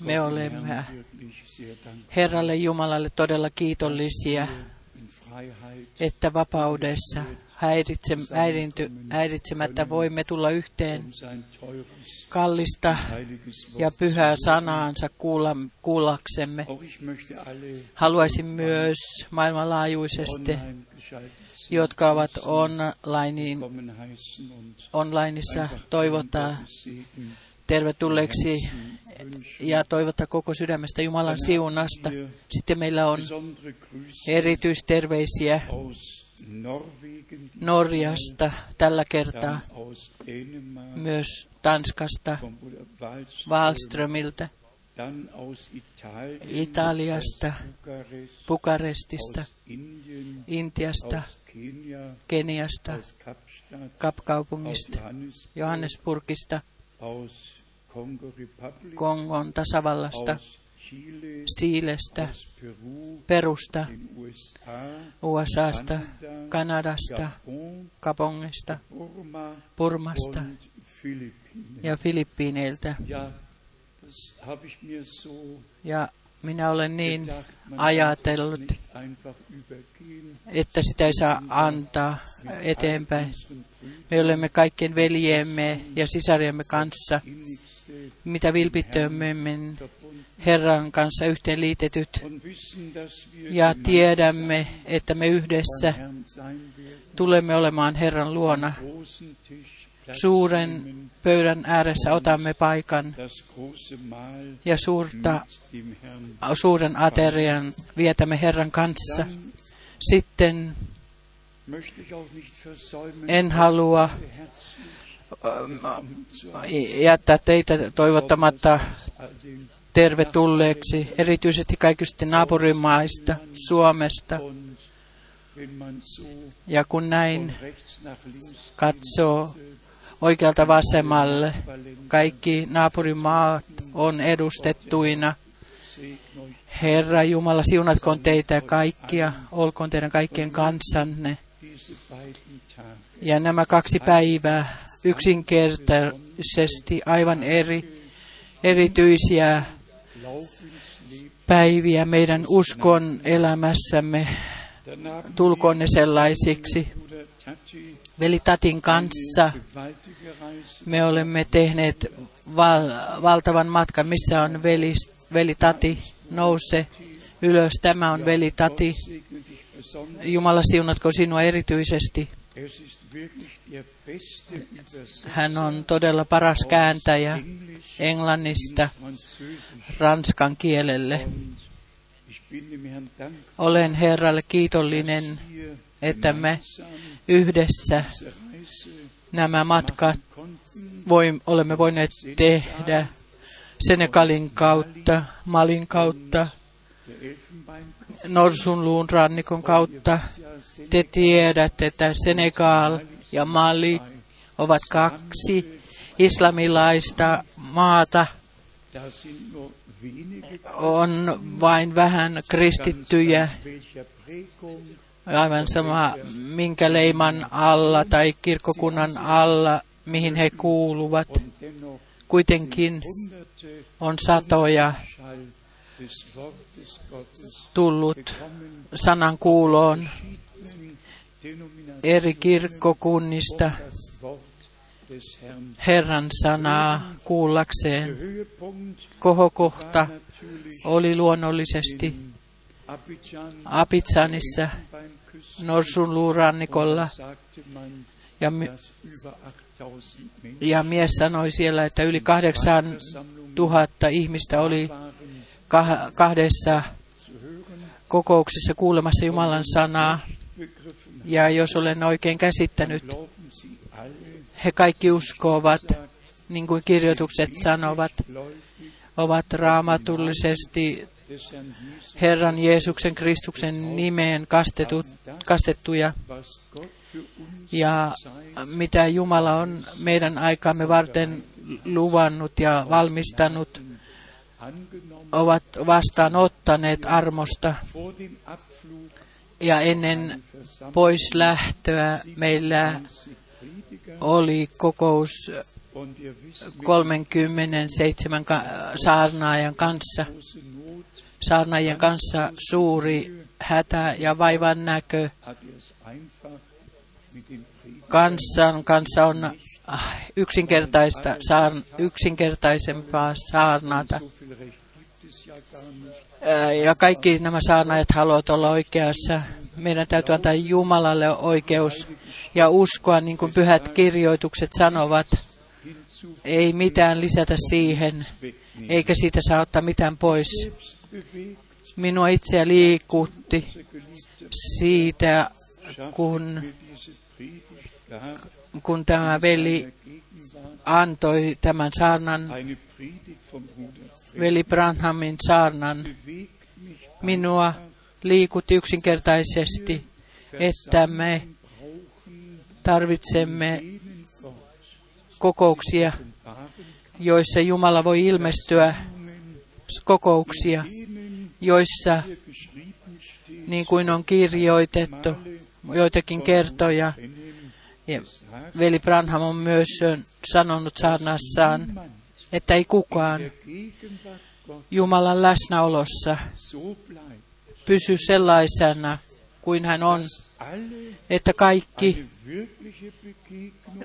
Me olemme Herralle Jumalalle todella kiitollisia, että vapaudessa häiritse, häirinty, häiritsemättä voimme tulla yhteen kallista ja pyhää sanaansa kuulla, kuullaksemme. Haluaisin myös maailmanlaajuisesti, jotka ovat online, onlineissa, toivottaa tervetulleeksi ja toivottaa koko sydämestä Jumalan siunasta. Sitten meillä on erityisterveisiä Norjasta tällä kertaa, myös Tanskasta, Wallströmiltä, Italiasta, Bukarestista, Intiasta, Keniasta, Kapkaupungista, Johannesburgista, Kongon tasavallasta, Siilestä, Perusta, USAsta, Kanadasta, Kapongista, Burmasta ja Filippiineiltä. Ja minä olen niin ajatellut, että sitä ei saa antaa eteenpäin. Me olemme kaikkien veljemme ja sisariemme kanssa mitä vilpittömmin Herran kanssa yhteenliitetyt ja tiedämme, että me yhdessä tulemme olemaan Herran luona. Suuren pöydän ääressä otamme paikan ja suurta, suuren aterian vietämme Herran kanssa. Sitten en halua jättää teitä toivottamatta tervetulleeksi, erityisesti kaikista naapurimaista, Suomesta. Ja kun näin katsoo oikealta vasemmalle, kaikki naapurimaat on edustettuina. Herra Jumala, siunatkoon teitä kaikkia, olkoon teidän kaikkien kanssanne. Ja nämä kaksi päivää yksinkertaisesti aivan eri, erityisiä päiviä meidän uskon elämässämme. Tulkoon ne sellaisiksi. Veli Tatin kanssa me olemme tehneet val- valtavan matkan. Missä on veli, veli Tati? Nouse ylös. Tämä on veli Tati. Jumala siunatko sinua erityisesti. Hän on todella paras kääntäjä englannista ranskan kielelle. Olen Herralle kiitollinen, että me yhdessä nämä matkat voi, olemme voineet tehdä Senegalin kautta, Malin kautta, Norsunluun rannikon kautta. Te tiedätte, että Senegal ja Mali ovat kaksi islamilaista maata. On vain vähän kristittyjä, aivan sama minkä leiman alla tai kirkkokunnan alla, mihin he kuuluvat. Kuitenkin on satoja tullut sanan kuuloon eri kirkkokunnista Herran sanaa kuullakseen. Kohokohta oli luonnollisesti Abidjanissa Norsun luurannikolla ja, ja mies sanoi siellä, että yli kahdeksan tuhatta ihmistä oli kahdessa kokouksessa kuulemassa Jumalan sanaa. Ja jos olen oikein käsittänyt, he kaikki uskovat, niin kuin kirjoitukset sanovat, ovat raamatullisesti Herran Jeesuksen Kristuksen nimeen kastetut, kastettuja. Ja mitä Jumala on meidän aikaamme varten luvannut ja valmistanut, ovat vastaanottaneet armosta. Ja ennen pois lähtöä meillä oli kokous Und ihr wisst, mit 37 ka- saarnaajan kanssa, saarnaajien kanssa suuri hätä ja vaivan näkö kansan kanssa on ah, yksinkertaista, saarn, yksinkertaisempaa saarnata. Ja kaikki nämä saarnaajat haluavat olla oikeassa. Meidän täytyy antaa Jumalalle oikeus ja uskoa, niin kuin pyhät kirjoitukset sanovat. Ei mitään lisätä siihen, eikä siitä saa ottaa mitään pois. Minua itseä liikutti siitä, kun, kun tämä veli antoi tämän saarnan, veli Branhamin saarnan. Minua liikutti yksinkertaisesti, että me tarvitsemme kokouksia, joissa Jumala voi ilmestyä, kokouksia, joissa, niin kuin on kirjoitettu, joitakin kertoja, ja veli Branham on myös sanonut saarnassaan, että ei kukaan Jumalan läsnäolossa pysy sellaisena kuin hän on, että kaikki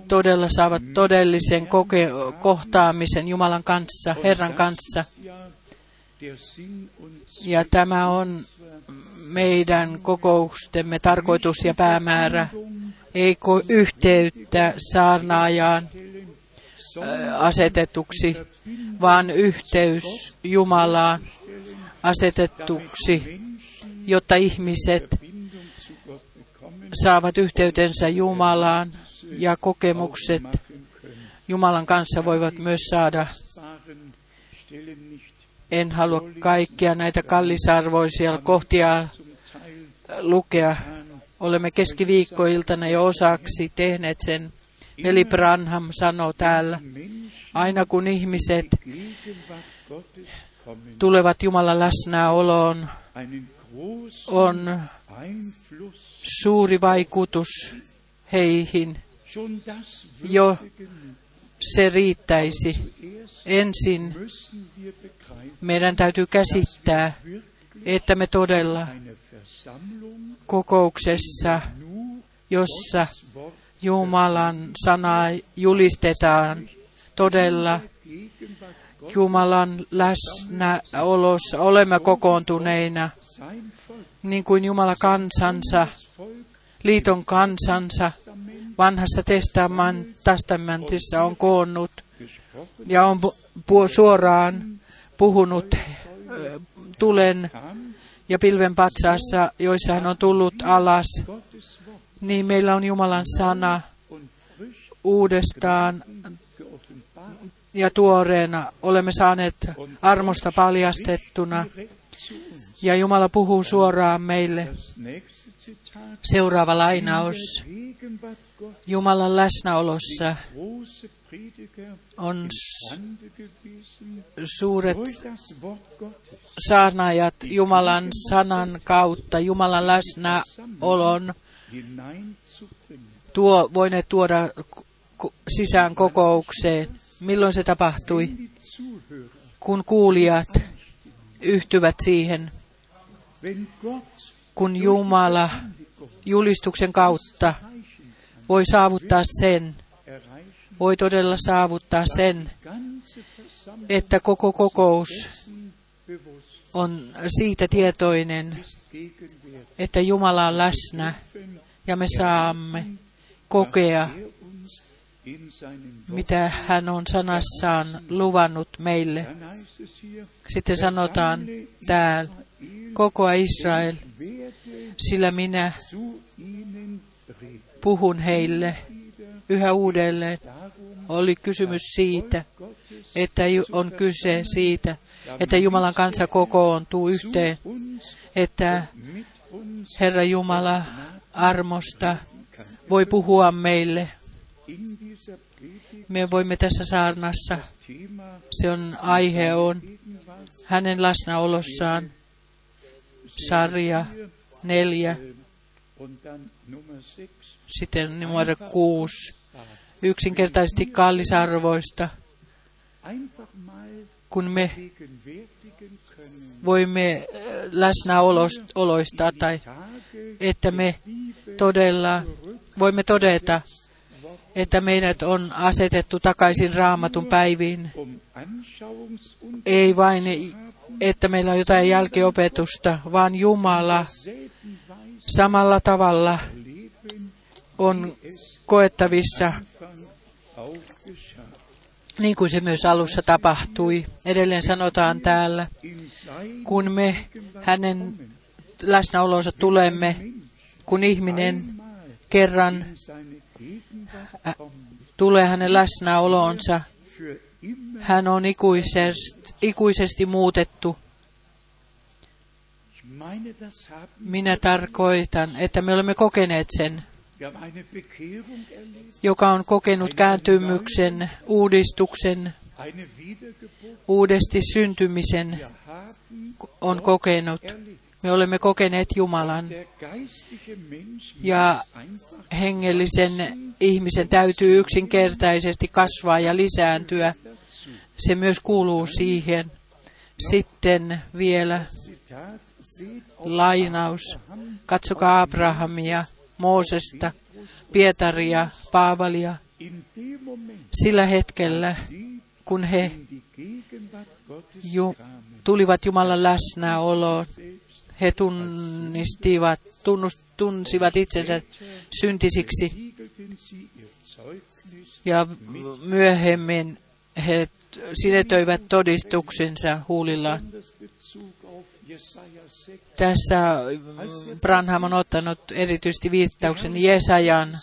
todella saavat todellisen koke- kohtaamisen Jumalan kanssa, Herran kanssa. ja tämä on meidän kokoustemme tarkoitus ja päämäärä. Verbindung Ei ko- yhteyttä saarnaajaan asetetuksi, vaan yhteys Jumalaan asetetuksi, jotta ihmiset saavat yhteytensä Jumalaan ja kokemukset. Jumalan kanssa voivat myös saada. En halua kaikkia näitä kallisarvoisia kohtia lukea. Olemme keskiviikkoiltana jo osaksi tehneet sen. Veli Branham sanoo täällä, aina kun ihmiset tulevat Jumalan läsnäoloon, on suuri vaikutus heihin. Jo se riittäisi. Ensin meidän täytyy käsittää, että me todella kokouksessa, jossa Jumalan sanaa julistetaan, todella Jumalan läsnäolossa olemme kokoontuneina, niin kuin Jumala kansansa, liiton kansansa, vanhassa testamentissa on koonnut ja on suoraan puhunut tulen ja pilven patsaassa, joissa hän on tullut alas, niin meillä on Jumalan sana uudestaan ja tuoreena. Olemme saaneet armosta paljastettuna ja Jumala puhuu suoraan meille. Seuraava lainaus. Jumalan läsnäolossa on suuret saarnaajat Jumalan sanan kautta, Jumalan läsnäolon tuo, voineet tuoda sisään kokoukseen. Milloin se tapahtui? Kun kuulijat yhtyvät siihen, kun Jumala julistuksen kautta voi saavuttaa sen, voi todella saavuttaa sen, että koko kokous on siitä tietoinen, että Jumala on läsnä ja me saamme kokea, mitä hän on sanassaan luvannut meille. Sitten sanotaan täällä, koko Israel, sillä minä puhun heille yhä uudelleen. Oli kysymys siitä, että on kyse siitä, että Jumalan kansa kokoontuu yhteen, että Herra Jumala armosta voi puhua meille. Me voimme tässä saarnassa, se on aihe on hänen läsnäolossaan, sarja neljä, und dann Nummer 6 sitten numero kuusi. Yksinkertaisesti kallisarvoista, kun me voimme äh, läsnäoloista tai että me todella voimme todeta, että meidät on asetettu takaisin raamatun päiviin. Ei vain, että meillä on jotain jälkiopetusta, vaan Jumala samalla tavalla on koettavissa. Niin kuin se myös alussa tapahtui. Edelleen sanotaan täällä, kun me hänen läsnäolonsa tulemme, kun ihminen kerran kommt, tulee hänen läsnäolonsa, hän on ikuisesti, ikuisesti muutettu. Minä tarkoitan, että me olemme kokeneet sen, joka on kokenut kääntymyksen, uudistuksen, uudesti syntymisen, on kokenut. Me olemme kokeneet Jumalan. Ja hengellisen ihmisen täytyy yksinkertaisesti kasvaa ja lisääntyä. Se myös kuuluu siihen. Sitten vielä lainaus. Katsokaa Abrahamia, Moosesta, Pietaria, Paavalia. Sillä hetkellä, kun he ju- tulivat Jumalan läsnäoloon, he tunnistivat, tunnus, tunsivat itsensä syntisiksi ja myöhemmin he sinetöivät todistuksensa huulillaan. Tässä Branham on ottanut erityisesti viittauksen Jesajan,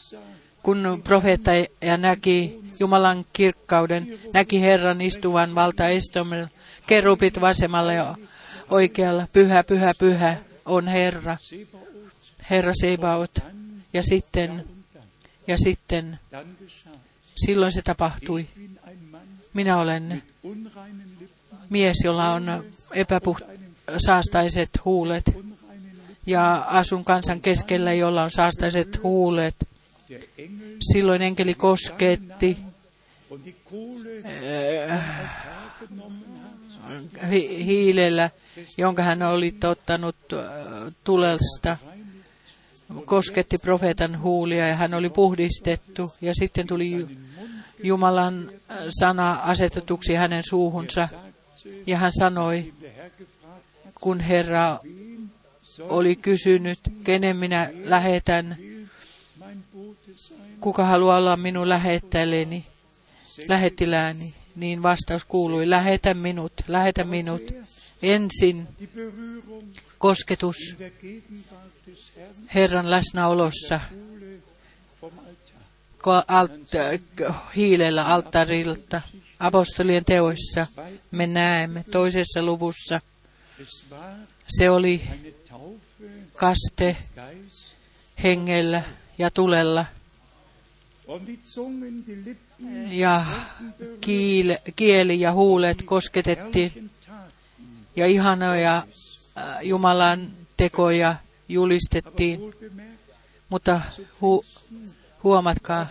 kun profeetta näki Jumalan kirkkauden, näki Herran istuvan valtaistomilla, kerupit vasemmalla ja oikealla, pyhä, pyhä, pyhä on Herra, Herra Sebaot. Ja sitten, ja sitten, silloin se tapahtui. Minä olen mies, jolla on epäpuht, saastaiset huulet, ja asun kansan keskellä, jolla on saastaiset huulet. Silloin enkeli kosketti hat, hi- hiilellä, jonka hän oli ottanut äh, tulesta, kosketti profeetan huulia ja hän oli puhdistettu. Ja sitten tuli Ju- Jumalan sana asetetuksi hänen suuhunsa. Ja hän sanoi, kun Herra oli kysynyt, kenen minä lähetän, kuka haluaa olla minun lähettäjälleni, lähettilääni, niin vastaus kuului, lähetä minut, lähetä minut. Ensin kosketus Herran läsnäolossa hiilellä alttarilta. Apostolien teoissa me näemme toisessa luvussa. Se oli kaste hengellä ja tulella ja kieli ja huulet kosketettiin ja ihanoja äh, Jumalan tekoja julistettiin. Mutta hu, huomatkaa,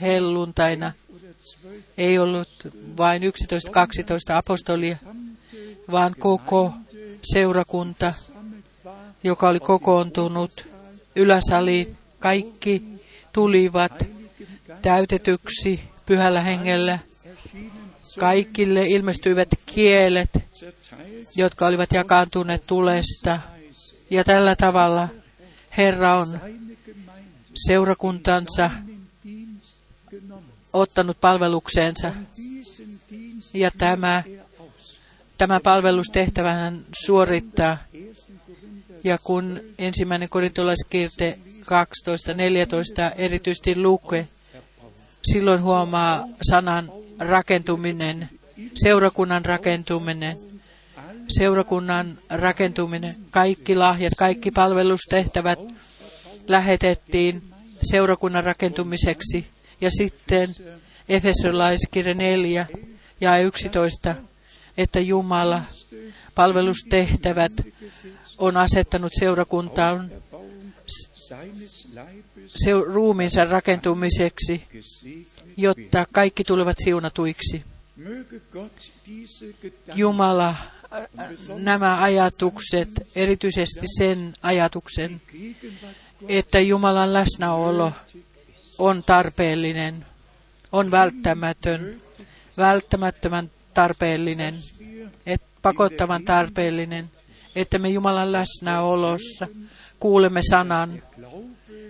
helluntaina ei ollut vain 11-12 apostolia, vaan koko seurakunta, joka oli kokoontunut yläsaliin. Kaikki tulivat täytetyksi pyhällä hengellä. Kaikille ilmestyivät kielet, jotka olivat jakaantuneet tulesta. Ja tällä tavalla Herra on seurakuntansa ottanut palvelukseensa. Ja tämä. Tämä palvelustehtävä hän suorittaa. Ja kun ensimmäinen korintolaiskirte 12.14 erityisesti lukee, silloin huomaa sanan rakentuminen, seurakunnan rakentuminen, seurakunnan rakentuminen, kaikki lahjat, kaikki palvelustehtävät lähetettiin seurakunnan rakentumiseksi. Ja sitten Efesolaiskirja 4 ja 11, että Jumala palvelustehtävät on asettanut seurakuntaan ruumiinsa rakentumiseksi jotta kaikki tulevat siunatuiksi. Jumala, nämä ajatukset, erityisesti sen ajatuksen, että Jumalan läsnäolo on tarpeellinen, on välttämätön, välttämättömän tarpeellinen, et, pakottavan tarpeellinen, että me Jumalan läsnäolossa kuulemme sanan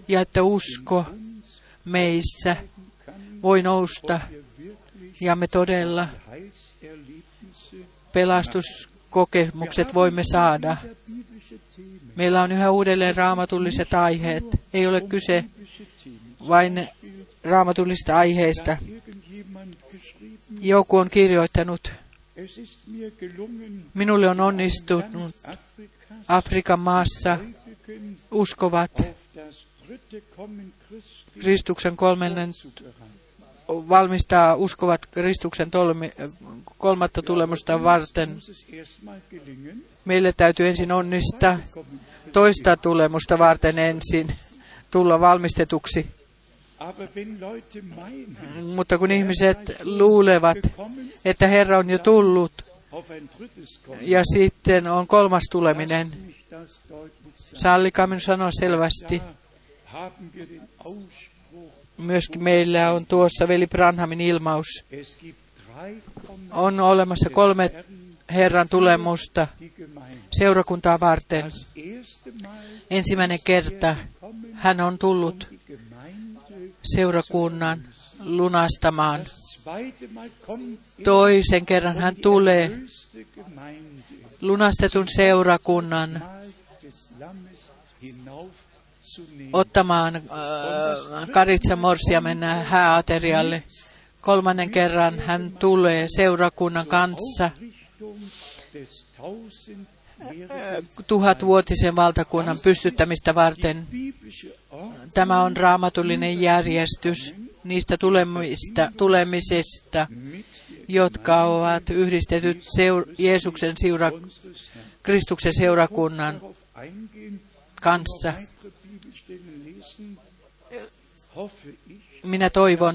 ja että usko meissä voi nousta ja me todella pelastuskokemukset voimme saada. Meillä on yhä uudelleen raamatulliset aiheet. Ei ole kyse vain raamatullisista aiheista. Joku on kirjoittanut, minulle on onnistunut Afrikan maassa uskovat Kristuksen zubereiten. valmistaa uskovat Kristuksen tolmi, kolmatta tulemusta varten. Meille täytyy ensin onnistaa toista tulemusta varten ensin tulla valmistetuksi. Mutta kun ihmiset luulevat, että Herra on jo tullut ja sitten on kolmas tuleminen, sallikaa minun sanoa selvästi. Myöskin meillä on tuossa veli Branhamin ilmaus. On olemassa kolme Herran tulemusta seurakuntaa varten. Ensimmäinen kerta hän on tullut seurakunnan lunastamaan. Toisen kerran hän tulee lunastetun seurakunnan ottamaan äh, karitsa morsiamen hääaterialle. Kolmannen kerran hän tulee seurakunnan kanssa tuhatvuotisen valtakunnan pystyttämistä varten. Tämä on raamatullinen järjestys niistä tulemista, tulemisista, jotka ovat yhdistetyt seur- Jeesuksen seura-. Kristuksen seurakunnan kanssa. Minä toivon,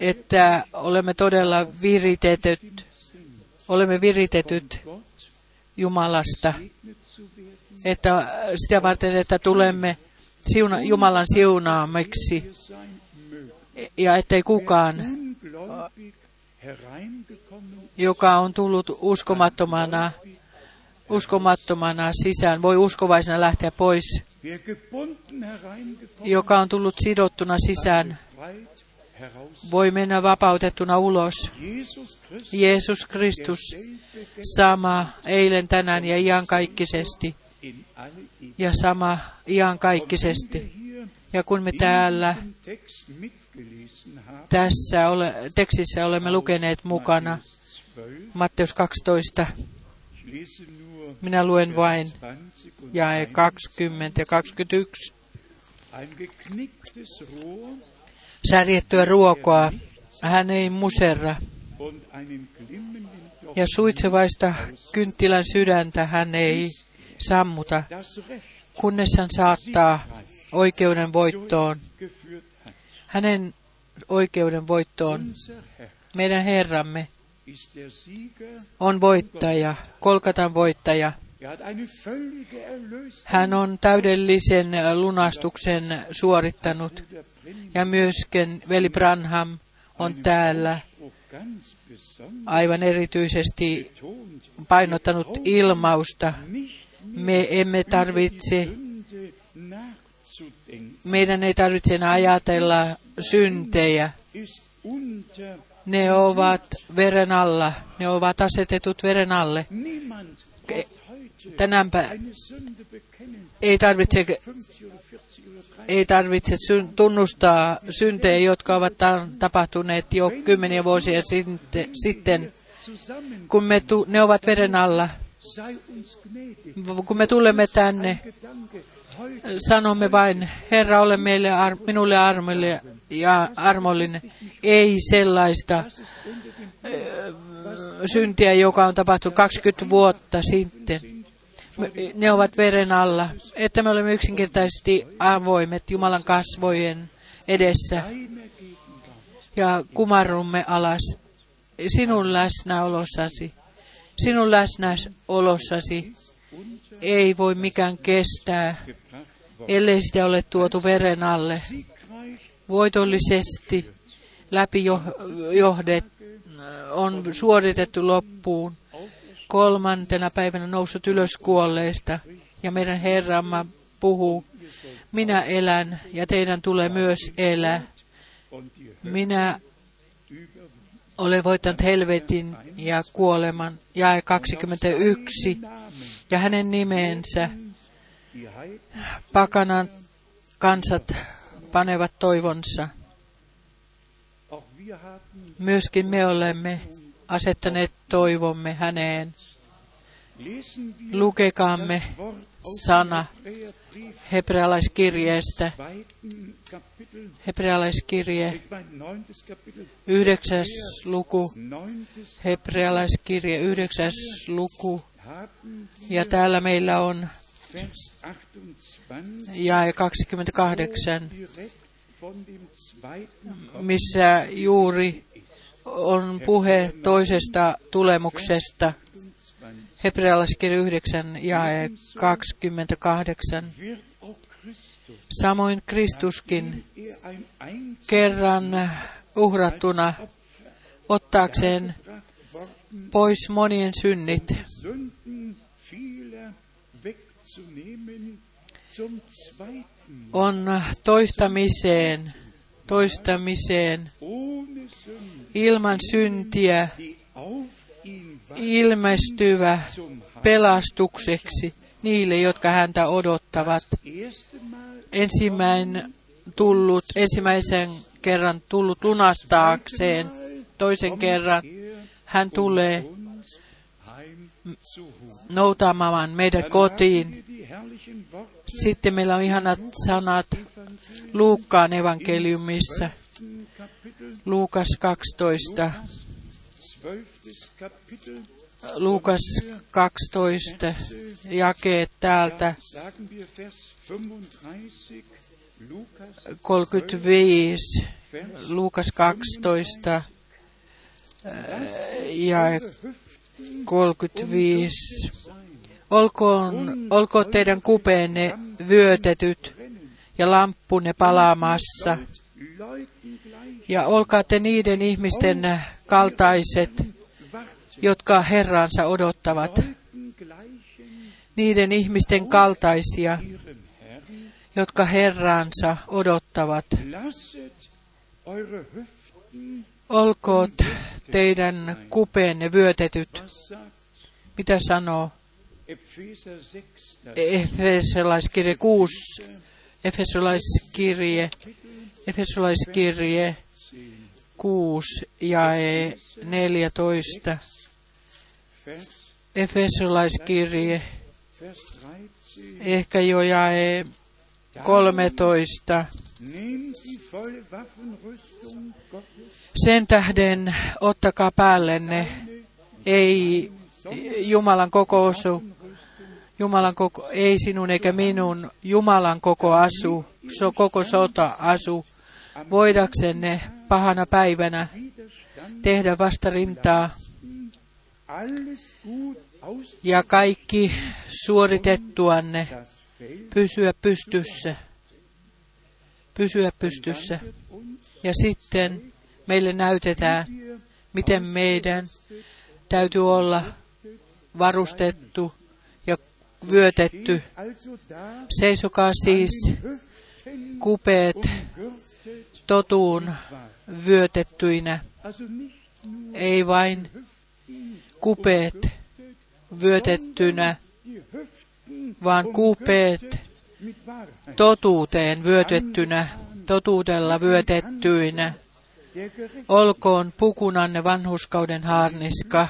että olemme todella viritetyt, olemme viritetyt Jumalasta, että sitä varten, että tulemme siuna, Jumalan siunaamiksi ja ettei kukaan, joka on tullut uskomattomana, uskomattomana sisään, voi uskovaisena lähteä pois. Joka on tullut sidottuna sisään. Voi mennä vapautettuna ulos. Jeesus Kristus, sama eilen, tänään ja iankaikkisesti. Ja sama iankaikkisesti. Ja kun me täällä tässä ole, tekstissä olemme lukeneet mukana Matthäus 12, Matteus 12, ich lese nur minä luen vain 20 und jae 1. 20 ja 21. Särjettyä ruokoa hän ei muserra, ja suitsevaista kynttilän sydäntä hän ei sammuta, kunnes hän saattaa oikeuden voittoon. Hänen oikeuden voittoon. Meidän Herramme on voittaja, Kolkatan voittaja. Hän on täydellisen lunastuksen suorittanut. Ja myöskin veli Branham on täällä aivan erityisesti painottanut ilmausta. Me emme tarvitse, meidän ei tarvitse enää ajatella syntejä. Ne ovat veren alla, ne ovat asetetut veren alle. Tänäänpä ei tarvitse ei tarvitse tunnustaa syntejä, jotka ovat ta- tapahtuneet jo kymmeniä vuosia sitten- kun me tu- ne ovat veren alla. Kun me tulemme tänne, sanomme vain, Herra, ole meille ar- minulle armollinen ja armollinen. Ei sellaista syntiä, joka on tapahtunut 20 vuotta sitten. Ne ovat veren alla, että me olemme yksinkertaisesti avoimet Jumalan kasvojen edessä ja kumarrumme alas sinun läsnäolossasi. Sinun läsnäolossasi ei voi mikään kestää, ellei sitä ole tuotu veren alle. Voitollisesti läpi jo- johdet on suoritettu loppuun. Kolmantena päivänä noussut ylös kuolleista ja meidän Herramme puhuu, minä elän ja teidän tulee myös elää. Minä olen voittanut helvetin ja kuoleman. Jae 21. Namen, Ja hänen Heiden pakanan kansat panevat toivonsa. Myöskin me olemme asettaneet toivomme häneen. Lukekaamme sana hebrealaiskirjeestä. Hebrealaiskirje, yhdeksäs luku. Hebrealaiskirje, yhdeksäs luku. Ja täällä meillä on Vers 28 jae 28, direkt von dem zweiten missä juuri on puhe toisesta tulemuksesta. 28 Hebrealaiskirja 9 jae 28. wird auch Christus, Samoin Kristuskin er kerran uhrattuna ottaakseen pois monien synnit, on toistamiseen, toistamiseen ilman syntiä ilmestyvä pelastukseksi niille, jotka häntä odottavat. Ensimmäinen tullut, ensimmäisen kerran tullut lunastaakseen, toisen kerran er hän tulee noutamaan meidät kotiin. Sitten meillä on ihanat sanat Luukkaan evankeliumissa, Luukas 12, 12. Kapitel, Luukas 12, jakeet täältä. sagen wir Vers 35, Lukas 35, Vers Luukas 12, ja 35. Olkoon, olkoon teidän kupeenne vyötetyt ja lamppunne palaamassa, ja olkaa te niiden ihmisten kaltaiset, jotka Herransa odottavat, niiden ihmisten kaltaisia, jotka Herransa odottavat. Olkoot teidän kupeenne vyötetyt. Mitä sanoo Epheser 6, das Efesolaiskirje 6, Efesolaiskirje, Efesolaiskirje 6 ja 14. Vers, Efesolaiskirje, Vers 13. ehkä jo jae 13. Nehmt die volle Waffenrüstung Gottes, Sen tähden ottakaa päällenne, ei Jumalan koko osu, Jumalan koko, ei sinun eikä minun, Jumalan koko asu, so, koko sota asu, voidaksenne pahana päivänä tehdä vastarintaa ja kaikki suoritettuanne pysyä pystyssä, pysyä pystyssä. Ja sitten meille näytetään, miten meidän täytyy olla varustettu ja vyötetty. Seisokaa siis kupeet totuun vyötettyinä, ei vain kupeet vyötettynä, vaan kupeet totuuteen vyötettynä, totuudella vyötettyinä. Olkoon pukunanne vanhuskauden haarniska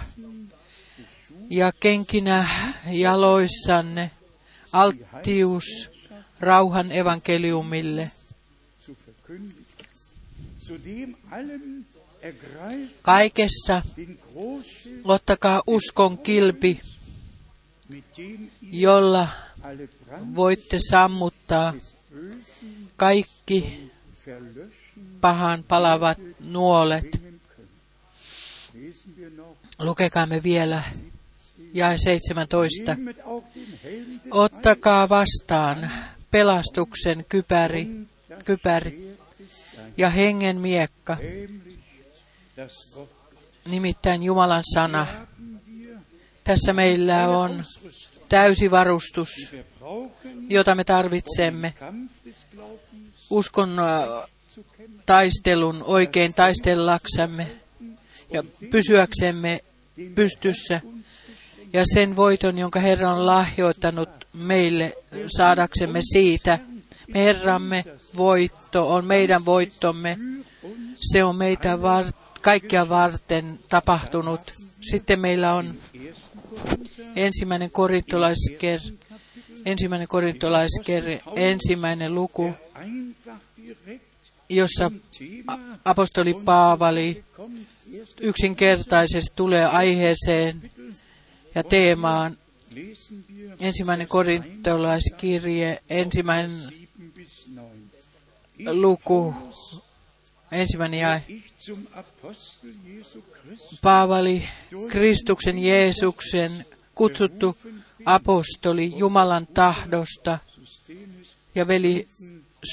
ja kenkinä jaloissanne alttius rauhan evankeliumille. Kaikessa ottakaa uskon kilpi, jolla voitte sammuttaa. kaikki pahan palavat nuolet. Lukekaamme vielä jae 17. nehmet auch den Helm des Ottakaa vastaan pelastuksen kypäri, kypäri ja hengen miekka, nimittäin Jumalan sana. Tässä meillä on täysi varustus, jota me tarvitsemme uskon äh, taistelun oikein taistellaksamme ja pysyäksemme pystyssä ja sen voiton, jonka Herra on lahjoittanut meille saadaksemme siitä. Me Herramme voitto on meidän voittomme. Se on meitä var- kaikkia varten tapahtunut. Sitten meillä on ensimmäinen korintolaisker, ensimmäinen korintolaisker, ensimmäinen luku, jossa apostoli Paavali yksinkertaisesti tulee aiheeseen ja teemaan. Ensimmäinen korintolaiskirje, ensimmäinen 7 bis 9. luku, ensimmäinen jae. Paavali, Kristuksen Jeesuksen kutsuttu apostoli Jumalan tahdosta ja veli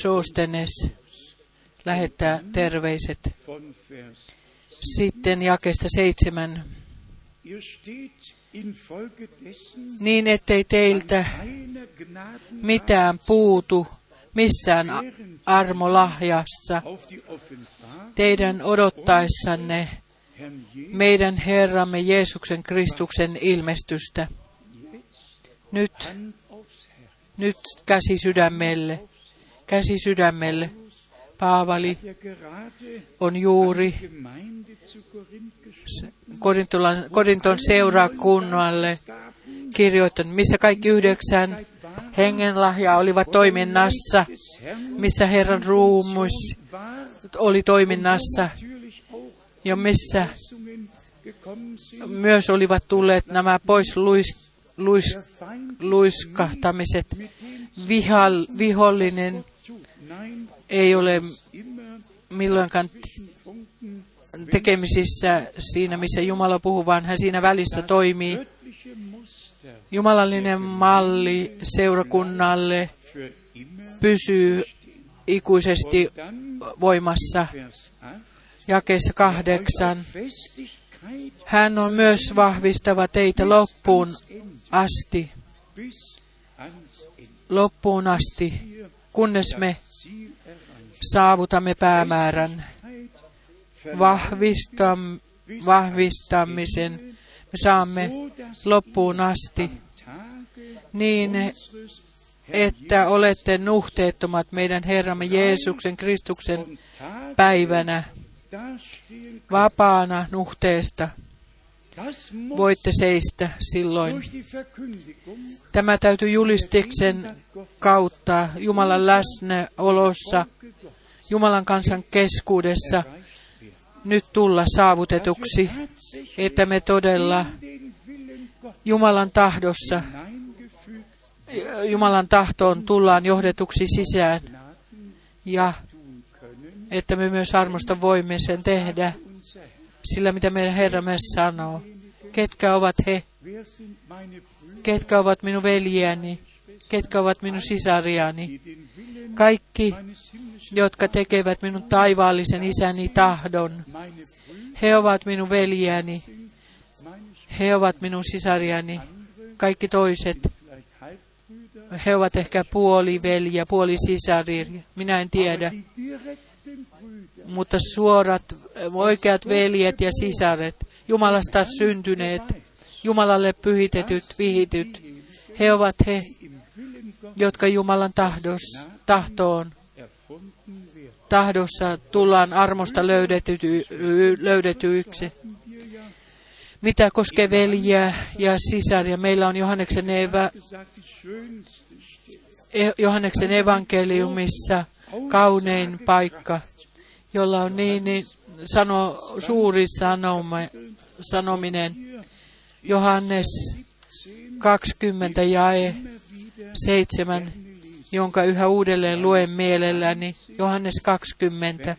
Soostenes lähettää terveiset. Sitten jakesta seitsemän. Niin ettei teiltä mitään puutu missään armolahjassa teidän odottaessanne meidän Herramme Jeesuksen Kristuksen ilmestystä. Nyt, nyt käsi sydämelle, käsi sydämelle. Paavali on juuri Korinton seurakunnalle kirjoittanut, missä kaikki yhdeksän hengenlahjaa olivat toiminnassa, missä Herran ruumus oli toiminnassa ja missä myös olivat tulleet nämä pois luis, luis, luiskahtamiset. Vihal, vihollinen ei ole milloinkaan tekemisissä siinä, missä Jumala puhuu, vaan hän siinä välissä toimii. Jumalallinen malli seurakunnalle. Pysyy ikuisesti voimassa. Vers 8. Jakeessa kahdeksan. Hän on myös vahvistava teitä loppuun asti, loppuun asti, kunnes me saavutamme päämäärän. Vahvistam, vahvistamisen me saamme loppuun asti niin, että olette nuhteettomat meidän Herramme Jeesuksen Kristuksen päivänä vapaana nuhteesta. Voitte seistä silloin. Tämä täytyy julistiksen kautta Jumalan läsnäolossa, Jumalan kansan keskuudessa nyt tulla saavutetuksi, että me todella Jumalan tahdossa, Jumalan tahtoon tullaan johdetuksi sisään. Ja että me myös armosta voimme sen tehdä, sillä mitä meidän Herramme sanoo. Ketkä ovat he, ketkä ovat minun veljiäni, ketkä ovat minun sisariani, kaikki, jotka tekevät minun taivaallisen isäni tahdon. He ovat minun meine he ovat minun sisariani, kaikki toiset, he ovat ehkä puoli veljiä, puoli sisari, minä en tiedä, mutta suorat, oikeat veljet ja sisaret, Jumalasta syntyneet, Jumalalle pyhitetyt, vihityt, he ovat he, jotka Jumalan tahdos, tahtoon, tahdossa tullaan armosta löydety, löydetyiksi. Mitä koskee veljiä ja sisaria, meillä on Johanneksen, eva, Johanneksen evankeliumissa kaunein paikka, jolla on niin, niin sano, suuri sanoma, sanominen. Johannes 20 jae 7. jonka yhä uudelleen luen mielelläni, Johannes 20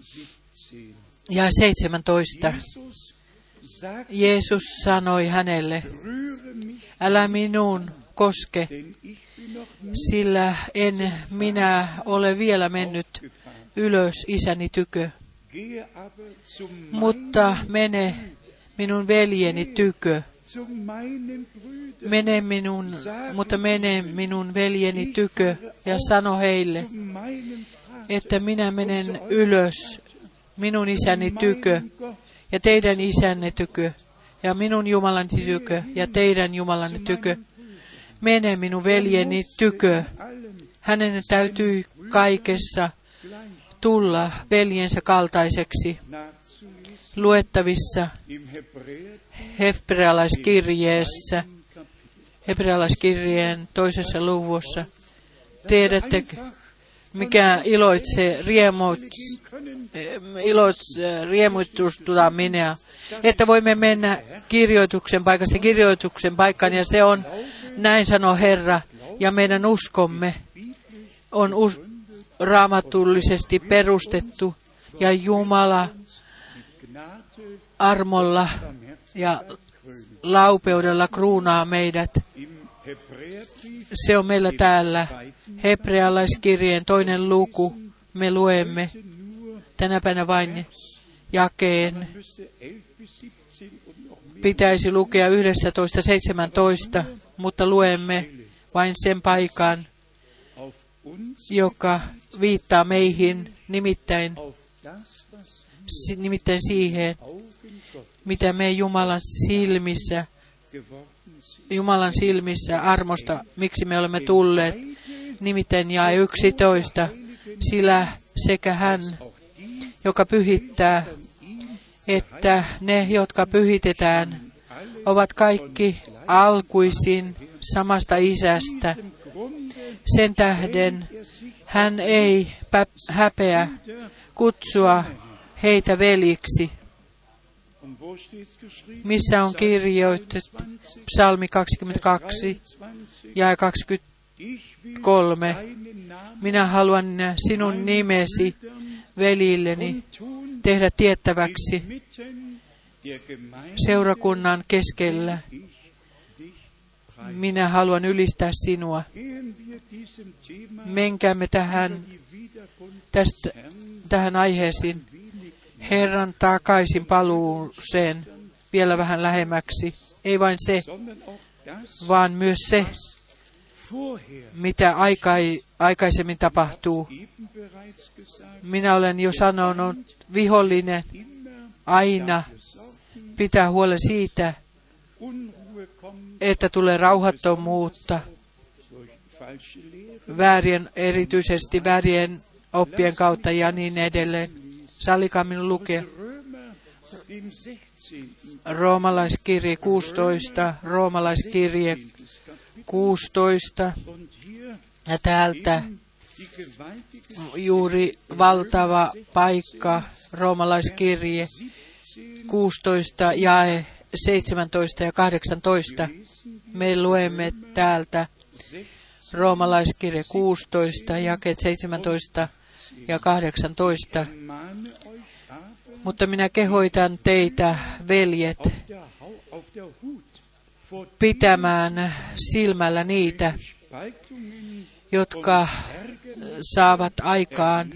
17. ja 17. Jesus sagt, Jeesus sanoi hänelle, älä minuun koske, sillä en minä ole vielä mennyt ylös isäni tykö, mutta mene minun veljeni tykö. Mene minun, mutta mene minun veljeni tykö ja sano heille, että minä menen ylös minun isäni tykö ja teidän isänne tykö ja minun Jumalani tykö ja teidän Jumalanne tykö. Mene minun veljeni tykö. Hänen täytyy kaikessa tulla veljensä kaltaiseksi luettavissa hebrealaiskirjeessä, hebrealaiskirjeen toisessa luvussa. Tiedätte, mikä iloitsee, iloitsee, riemuitustuttaa minä, että voimme mennä kirjoituksen paikasta kirjoituksen paikkaan, ja se on, näin sanoo Herra, ja meidän uskomme on us, raamatullisesti perustettu, ja Jumala armolla ja laupeudella kruunaa meidät. Se on meillä täällä. Hebrealaiskirjeen toinen luku. Me luemme tänä päivänä vain jakeen. müsste 11 bis 17 und noch mehr Pitäisi lukea 11.17, mutta luemme vain sen paikan, joka viittaa meihin, nimittäin, nimittäin siihen, mitä me Jumalan silmissä. Jumalan silmissä armosta, miksi me olemme tulleet, nimittäin jae 11, sillä sekä hän, joka pyhittää, että ne, jotka pyhitetään, ovat kaikki alkuisin samasta isästä. Sen tähden hän ei häpeä kutsua heitä veliksi. Missä on kirjoitettu psalmi 22 ja 23. Ich will deinen Namen Minä haluan sinun nimesi velilleni tehdä tiettäväksi seurakunnan keskellä. Minä haluan ylistää sinua. Menkäämme tähän, tästä, tähän aiheeseen Herran takaisin paluuseen vielä vähän lähemmäksi. Ei vain se, vaan myös se, mitä aikai, aikaisemmin tapahtuu. Minä olen jo sanonut, vihollinen aina pitää huolen siitä, että tulee rauhattomuutta väärien, erityisesti väärien oppien kautta ja niin edelleen. Sallikaa minun lukea Römer, dem 16. roomalaiskirje 16, roomalaiskirje 16 Und hier ja täältä juuri valtava paikka, roomalaiskirje 16 jae 17 ja 18. Me luemme täältä roomalaiskirje 16, jakeet 17 ja 18. mahne euch aber Mutta minä kehoitan teitä, veljet, pitämään silmällä niitä, jotka saavat aikaan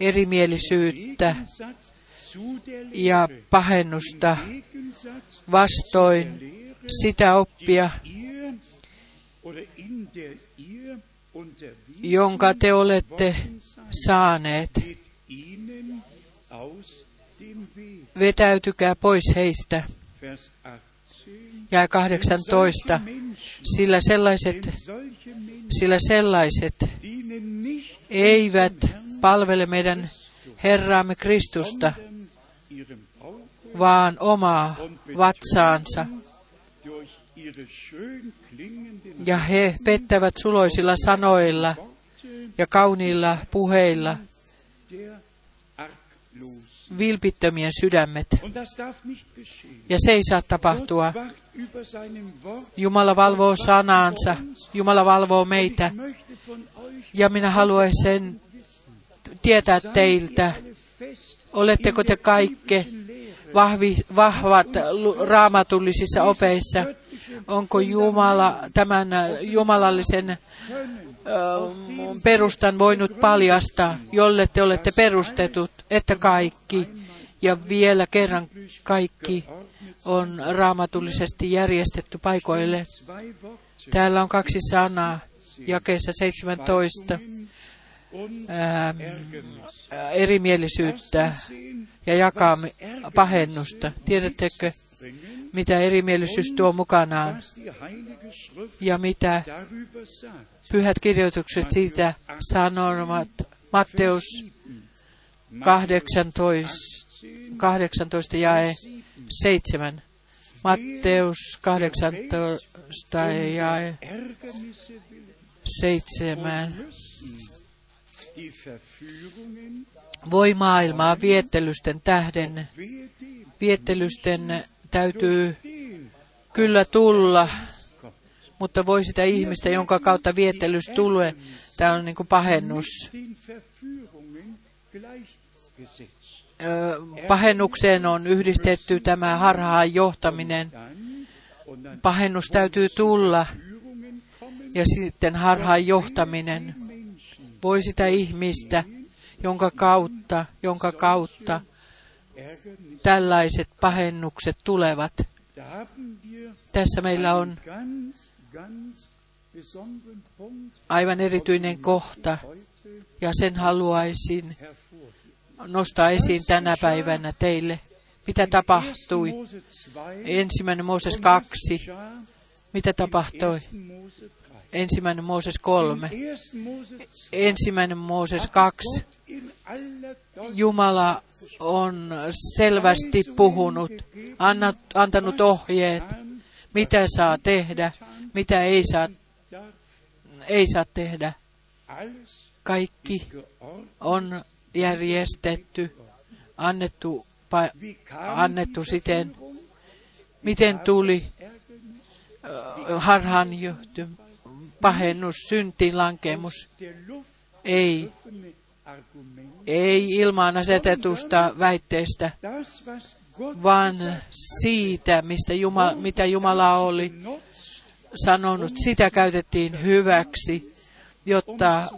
erimielisyyttä ja pahennusta vastoin sitä oppia, jonka te olette saaneet. Vetäytykää pois heistä. Vers 18. Ja 18. Sillä sellaiset, sillä sellaiset eivät palvele meidän Herraamme Kristusta, vaan omaa vatsaansa. Ja he pettävät suloisilla sanoilla ja kauniilla puheilla vilpittömien sydämet. Ja se ei saa tapahtua. Jumala valvoo sanaansa. Jumala valvoo meitä. Ja minä haluaisin tietää teiltä, oletteko te kaikki vahvi, vahvat raamatullisissa opeissa? Onko Jumala tämän jumalallisen perustan voinut paljastaa, jolle te olette perustetut, että kaikki ja vielä kerran kaikki on raamatullisesti järjestetty paikoille. Täällä on kaksi sanaa jakeessa 17. Ää, erimielisyyttä ja jakaa pahennusta. Tiedättekö, mitä erimielisyys tuo mukanaan ja mitä pyhät kirjoitukset siitä sanovat. Matteus 18, 18 jae 7. Matteus 18 jae 7. Voi maailmaa viettelysten tähden. Viettelysten täytyy kyllä tulla, mutta voi sitä ihmistä, jonka kautta viettelys tulee. Tämä on niin kuin pahennus. Pahennukseen on yhdistetty tämä harhaan johtaminen. Pahennus täytyy tulla ja sitten harhaan johtaminen. Voi sitä ihmistä, jonka kautta, jonka kautta tällaiset pahennukset tulevat. Tässä meillä on aivan erityinen kohta, ja sen haluaisin nostaa esiin tänä päivänä teille. Mitä tapahtui? Ensimmäinen Mooses 2. Mitä tapahtui? Ensimmäinen Mooses 3. Ensimmäinen Mooses 2. Jumala on selvästi puhunut, antanut ohjeet, mitä saa tehdä, mitä ei saa, ei saa tehdä. Kaikki on järjestetty, annettu, annettu siten, miten tuli harhaan johtu, pahennus, syntiin lankemus. Ei, ei ilmaan asetetusta väitteestä, vaan siitä, mistä Jumala, mitä Jumala oli sanonut, sitä käytettiin hyväksi, jotta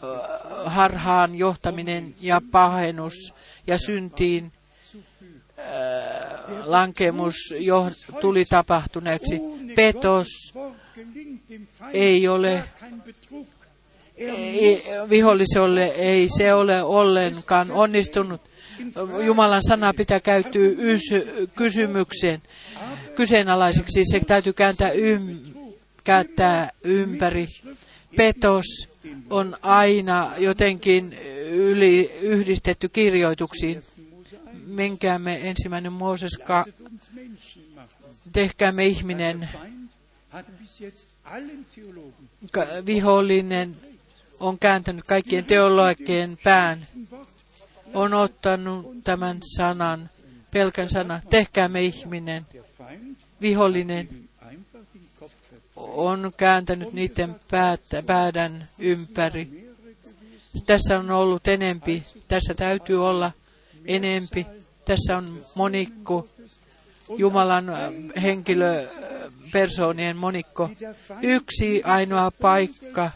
harhaan johtaminen ja pahennus ja syntiin lankemus jo tuli tapahtuneeksi. Petos ei ole viholliselle ei se ole ollenkaan onnistunut. Jumalan sana pitää käytyä ys- kysymykseen kyseenalaiseksi. Se täytyy kääntää, ym- käyttää ympäri. Petos on aina jotenkin yli, yhdistetty kirjoituksiin. Menkäämme ensimmäinen Mooses, ka- tehkäämme ihminen. Vihollinen on kääntänyt kaikkien teologien pään, on ottanut tämän sanan, pelkän sanan, tehkäämme ihminen. Vihollinen on kääntänyt niiden päätä, päädän ympäri. Tässä on ollut enempi, tässä täytyy olla enempi. Tässä on monikko, Jumalan henkilö, persoonien monikko. Yksi ainoa paikka,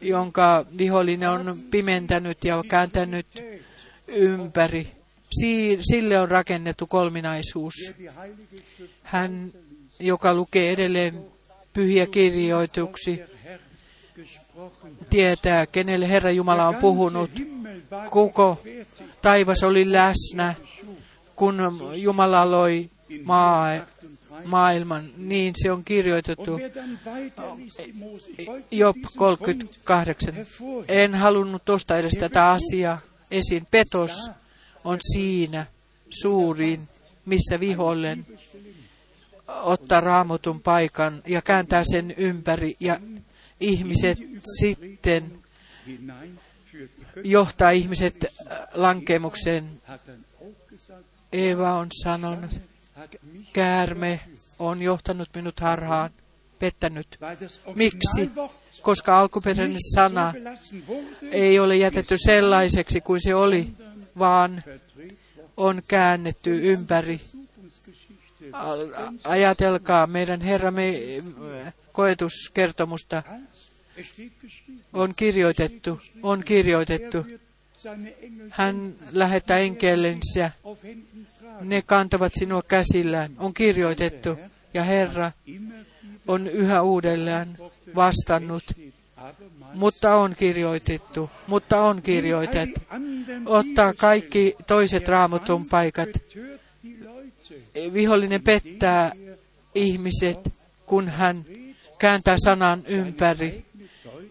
jonka vihollinen on pimentänyt ja kääntänyt ympäri. Sille on rakennettu kolminaisuus. Hän, joka lukee edelleen pyhiä kirjoituksia, tietää, kenelle Herra Jumala on puhunut. Koko taivas oli läsnä, kun Jumala loi maailman, niin se on kirjoitettu Job 38. En halunnut tuosta edes tätä asiaa esiin. Petos on siinä suurin, missä vihollinen ottaa raamutun paikan ja kääntää sen ympäri ja ihmiset sitten johtaa ihmiset lankemukseen. Eeva on sanonut, käärme on johtanut minut harhaan. pettänyt. Miksi? Koska alkuperäinen sana ei ole jätetty sellaiseksi kuin se oli, vaan on käännetty ympäri. Ajatelkaa meidän Herramme koetuskertomusta. On kirjoitettu, on kirjoitettu. Hän lähettää enkelinsä. Ne kantavat sinua käsillään. On kirjoitettu. Ja Herra on yhä uudelleen vastannut. Mutta on kirjoitettu, mutta on kirjoitettu. Ottaa kaikki toiset raamutun paikat. Vihollinen pettää ihmiset, kun hän kääntää sanan ympäri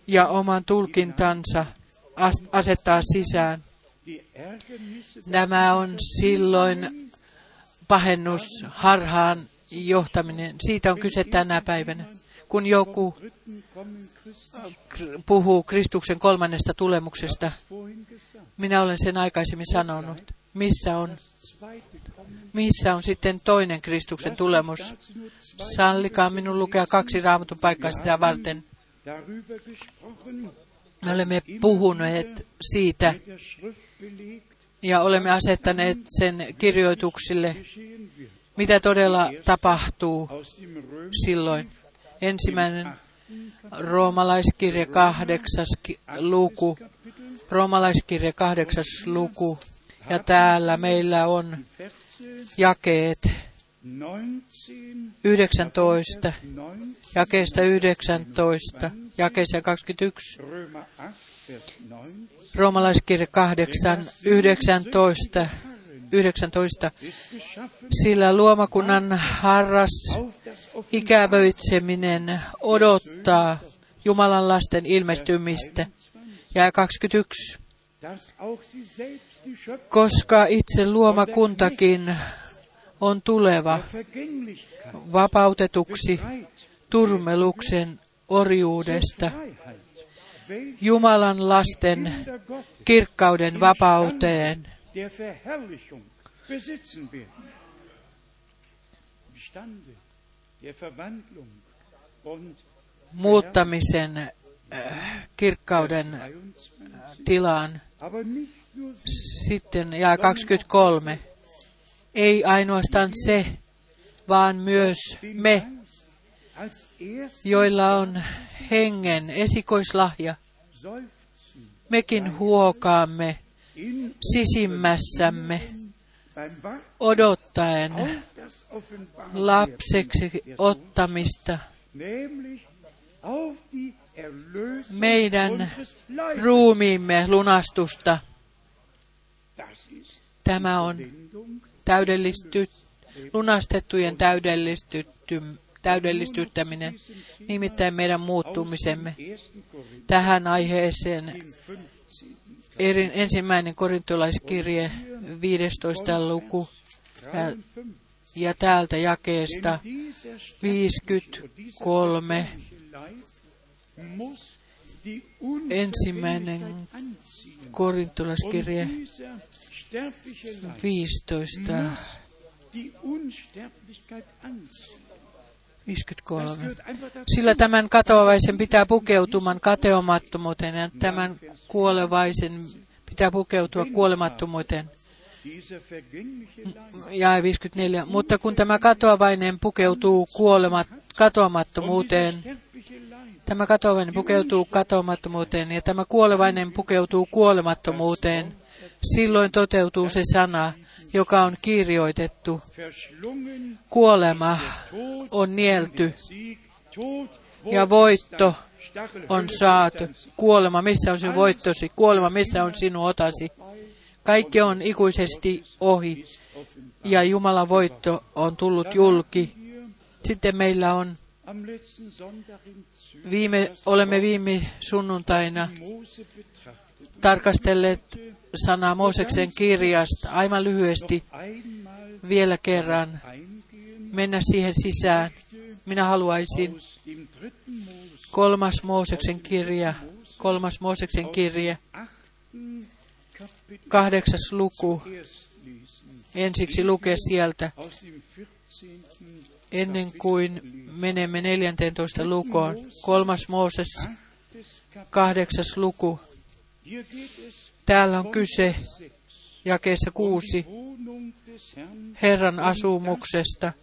ja oman tulkintansa asettaa sisään. Nämä on silloin pahennus, harhaan johtaminen. Siitä on kyse tänä päivänä. Kun joku puhuu Kristuksen kolmannesta tulemuksesta, minä olen sen aikaisemmin sanonut, missä on, missä on sitten toinen Kristuksen tulemus. Sallikaa minun lukea kaksi raamatun paikkaa sitä varten. Me olemme puhuneet siitä ja olemme asettaneet sen kirjoituksille, mitä todella tapahtuu silloin. Ensimmäinen roomalaiskirja kahdeksas luku, roomalaiskirja kahdeksas luku, ja täällä meillä on jakeet 19, jakeesta 19, jakeeseen 21, roomalaiskirja 8, 19, 19. Sillä luomakunnan harras ikävöitseminen odottaa Jumalan lasten ilmestymistä. Ja 21. Koska itse luomakuntakin on tuleva vapautetuksi turmeluksen orjuudesta Jumalan lasten kirkkauden vapauteen. Muuttamisen äh, kirkkauden äh, tilaan. Sitten ja 23. Ei ainoastaan se, vaan myös me, joilla on hengen esikoislahja. Mekin huokaamme sisimmässämme odottaen lapseksi ottamista meidän ruumiimme lunastusta. Tämä on täydellisty, lunastettujen täydellistyttäminen, nimittäin meidän muuttumisemme tähän aiheeseen. Erin, ensimmäinen korintolaiskirje, 15. luku, ja, ja täältä jakeesta 53. Ensimmäinen korintolaiskirje 15. 53. Sillä tämän katoavaisen pitää pukeutuman kateomattomuuteen ja tämän kuolevaisen pitää pukeutua kuolemattomuuteen. Ja 54. Mutta kun tämä katoavainen pukeutuu kuolemat, katoamattomuuteen, tämä katoavainen pukeutuu katoamattomuuteen ja tämä kuolevainen pukeutuu kuolemattomuuteen, silloin toteutuu se sana, joka on kirjoitettu. Kuolema on nielty ja voitto on saatu. Kuolema, missä on sinun voittosi? Kuolema, missä on sinun otasi? Kaikki on ikuisesti ohi ja Jumalan voitto on tullut julki. Sitten meillä on viime, olemme viime sunnuntaina tarkastelleet sanaa Mooseksen kirjasta aivan lyhyesti vielä kerran mennä siihen sisään. Minä haluaisin kolmas Mooseksen kirja, kolmas Mooseksen kirja, kahdeksas luku, ensiksi lukea sieltä, ennen kuin menemme 14 lukoon. Kolmas Mooses, kahdeksas luku. Täällä on kyse jakeessa kuusi Herran asumuksesta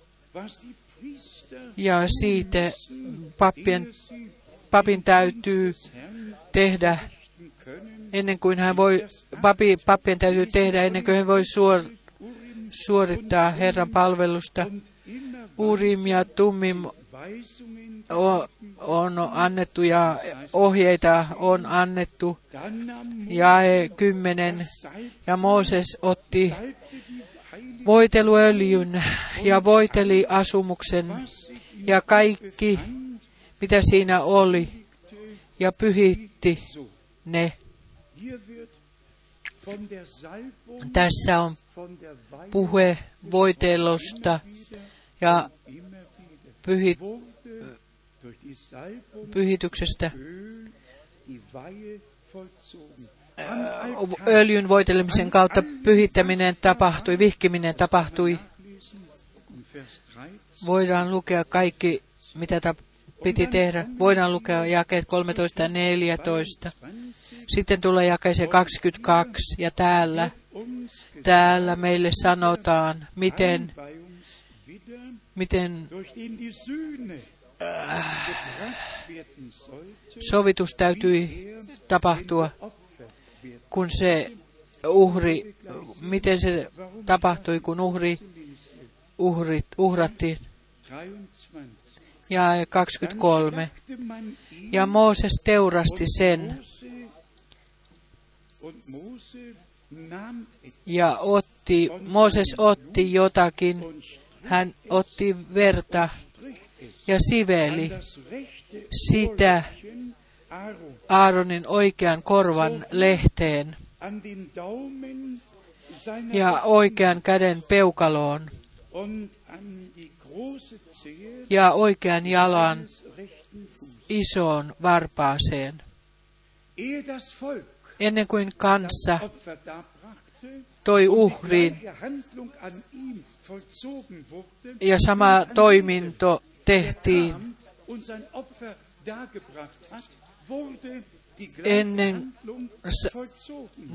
ja siitä pappien, papin täytyy tehdä ennen kuin hän voi, papi, pappien täytyy tehdä ennen kuin hän voi suor, suorittaa Herran palvelusta. Urim ja Tummim on annettu ja ohjeita on annettu. Jae 10. Salb, Ja Mooses otti voiteluöljyn ja voiteli asumuksen ja kaikki, mitä siinä oli, ja pyhitti ne. Tässä on puhe voitelusta ja immer pyhityksestä. Weihe vollzogen. Öljyn voitelemisen kautta pyhittäminen tapahtui, vihkiminen tapahtui. Und Vers 13. Voidaan lukea kaikki, mitä tap- piti tehdä. Voidaan lukea jakeet 13 ja 14. Sitten tulee jakeeseen 22 ja täällä, täällä meille sanotaan, miten, miten sovitus täytyi tapahtua, kun se uhri, miten se tapahtui, kun uhri, uhrit, uhrattiin. 23. Ja 23. Dachte man ihn, Ja Mooses teurasti sen ja otti, Mooses otti jotakin, hän otti verta ja siveli sitä Aaronin oikean korvan lehteen ja oikean käden peukaloon ja oikean jalan isoon varpaaseen. Ennen kuin darbrachte toi wurde, ja sama toiminto tehtiin Ennen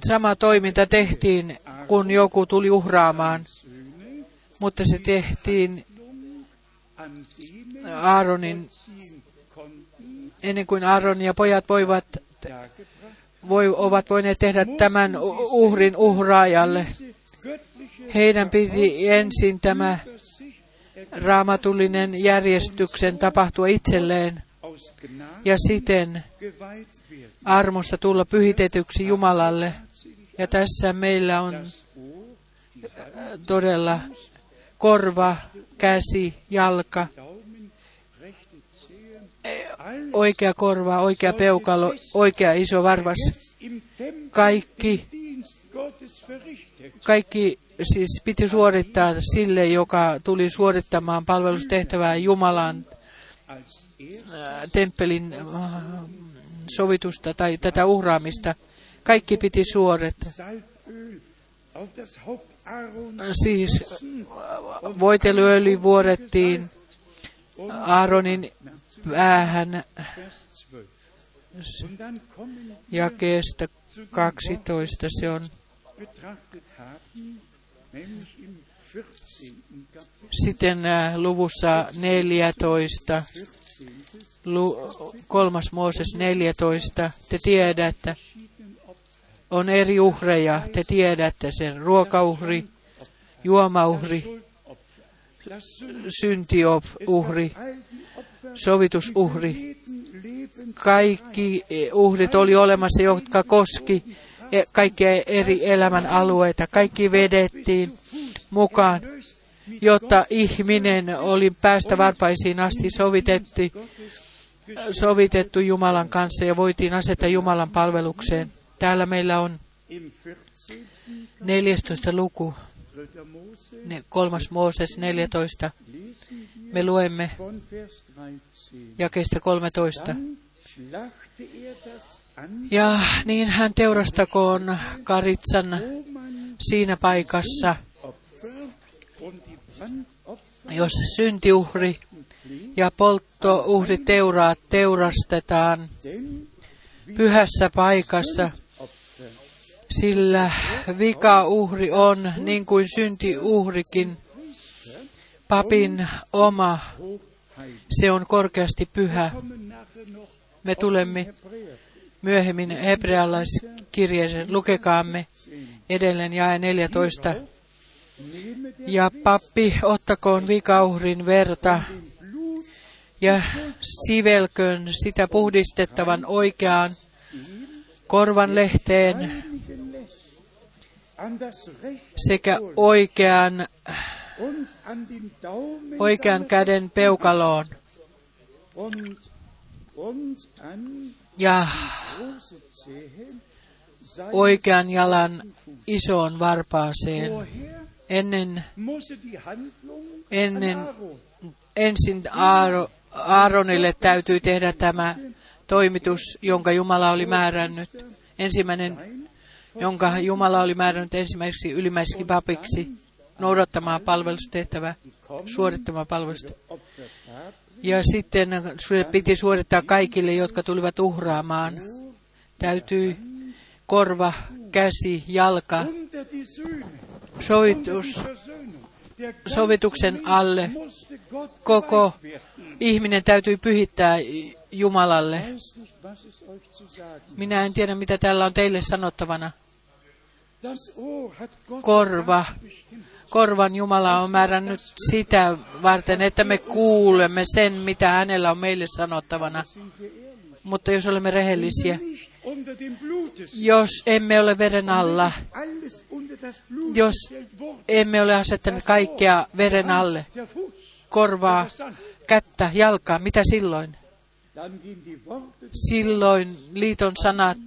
sama toiminta tehtiin, kun joku tuli uhraamaan, mutta se tehtiin Aaronin, ennen kuin Aaron ja pojat voivat, voi, ovat voineet tehdä tämän uhrin uhraajalle. Heidän piti ensin tämä raamatullinen järjestyksen tapahtua itselleen ja siten armosta tulla pyhitetyksi Jumalalle. Ja tässä meillä on Hand, todella korva, käsi, jalka, oikea korva, oikea peukalo, oikea iso varvas. Kaikki, kaikki siis piti suorittaa sille, joka tuli suorittamaan palvelustehtävää Jumalan ää, temppelin äh, sovitusta tai tätä uhraamista. Kaikki piti suorittaa. Siis voiteluöljy vuodettiin Aaronin päähän Vers 12. Und dann kommen wir jakeesta 12. Se on betrachtet haben, nämlich im 14. Kapitel, sitten äh, luvussa 14, 14. lu, kolmas Mooses 14. Te tiedätte, on eri uhreja. Te tiedätte sen ruokauhri, juomauhri, syntiuhri, sovitusuhri. Kaikki uhrit oli olemassa, jotka koski kaikkia eri elämän alueita. Kaikki vedettiin mukaan, jotta ihminen oli päästä varpaisiin asti sovitettu, sovitettu Jumalan kanssa ja voitiin asettaa Jumalan palvelukseen. Täällä meillä on im 14. 14. luku, 3. Mose ne- kolmas Mooses 14. lesen wir Me luemme von Vers 13. jakeesta 13. Ja niin hän teurastakoon karitsan siinä paikassa, jos syntiuhri ja polttouhri teuraat teurastetaan pyhässä paikassa, sillä vikauhri on niin kuin syntiuhrikin papin oma. Se on korkeasti pyhä. Me tulemme myöhemmin hebrealaiskirjeeseen. Lukekaamme edelleen jae 14. nehme der Ja pappi ottakoon vikauhrin verta ja sivelköön sitä puhdistettavan oikeaan korvan lehteen sekä oikean, oikean käden peukaloon ja oikean jalan isoon varpaaseen. Ennen, Ennen- ensin Aaro, Aaronille täytyy tehdä tämä toimitus, jonka Jumala oli määrännyt. Ensimmäinen, jonka Jumala oli määrännyt ensimmäiseksi ylimmäiseksi papiksi noudattamaan palvelustehtävää, suorittamaan palvelusta. Ja sitten se piti suorittaa kaikille, jotka tulivat uhraamaan. Täytyy korva, käsi, jalka, sovitus, sovituksen alle. Koko ihminen täytyy pyhittää Jumalalle. Minä en tiedä, mitä täällä on teille sanottavana. Korva. Korvan Jumala on määrännyt sitä varten, että me kuulemme sen, mitä hänellä on meille sanottavana. Mutta jos olemme rehellisiä, jos emme ole veren alla, jos emme ole asettaneet kaikkea veren alle, korvaa, kättä, jalkaa, mitä silloin? Silloin liiton sanat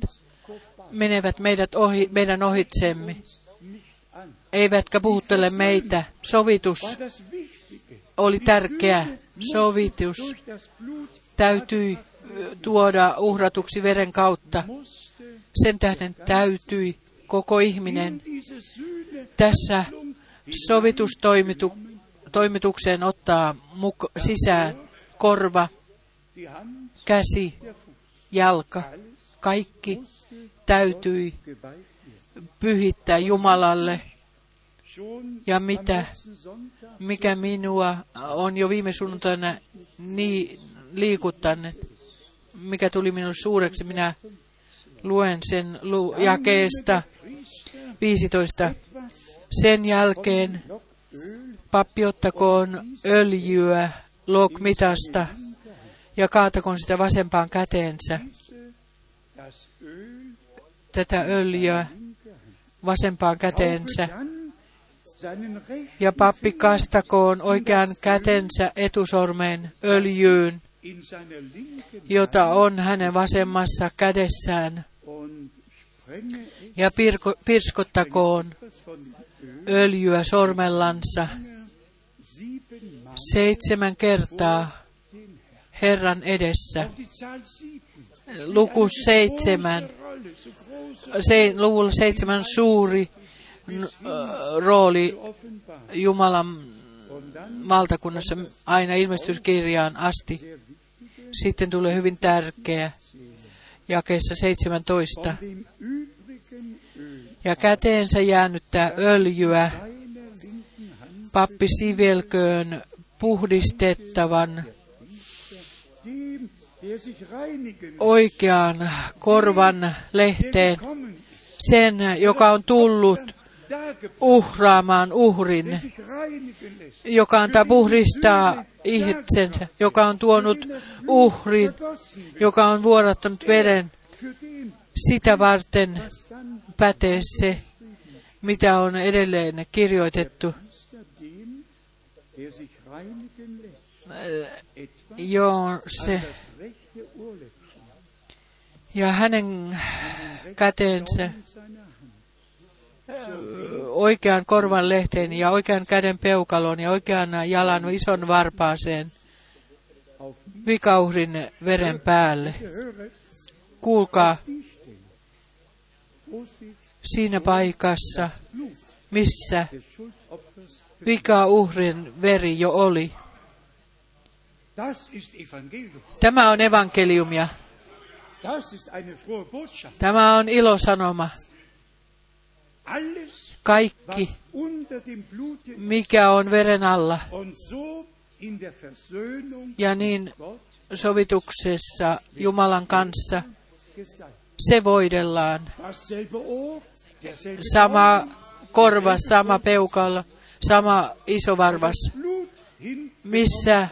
menevät meidät ohi, meidän ohitsemme. Eivätkä puhuttele meitä. Sovitus oli tärkeä. Sovitus täytyi tuoda uhratuksi veren kautta. Sen tähden täytyi koko ihminen tässä sovitustoimitukseen ottaa sisään korva, käsi, jalka. Kaikki täytyi pyhittää Jumalalle. Ja mitä, mikä minua on jo viime sunnuntaina niin liikuttanut, mikä tuli minulle suureksi, minä luen sen lu- jakeesta 15. Sen jälkeen pappi ottakoon öljyä. lokmitasta ja kaatakoon sitä vasempaan käteensä. Tätä öljyä vasempaan käteensä. Ja pappi kastakoon oikean kätensä etusormeen öljyyn, jota on hänen vasemmassa kädessään, ja pirko, pirskottakoon öljyä sormellansa. Seitsemän kertaa Herran edessä. Luku seitsemän, se, luvulla seitsemän suuri rooli offenbar. Jumalan valtakunnassa aina ilmestyskirjaan asti. Sitten tulee hyvin tärkeä jakeessa 17. von dem übrigen Öl Ja käteensä jäänyttää öljyä pappi sivelköön puhdistettavan oikean korvan lehteen, sen, joka on tullut uhraamaan uhrin, joka antaa puhdistaa itsensä, joka on tuonut uhrin, joka on vuodattanut veren. Sitä varten pätee se, mitä on edelleen kirjoitettu. Joo, se. Ja hänen käteensä. Oikean korvan lehteen ja oikean käden peukaloon ja oikean jalan ison varpaaseen vikauhrin veren päälle. Kuulkaa siinä paikassa, missä vikauhrin veri jo oli. Tämä on evankeliumia. Tämä on ilosanoma. Kaikki, mikä on veren alla. Ja niin sovituksessa Jumalan kanssa se voidellaan. Sama korva, sama peukalo, sama isovarvas. Blut hin, Missä,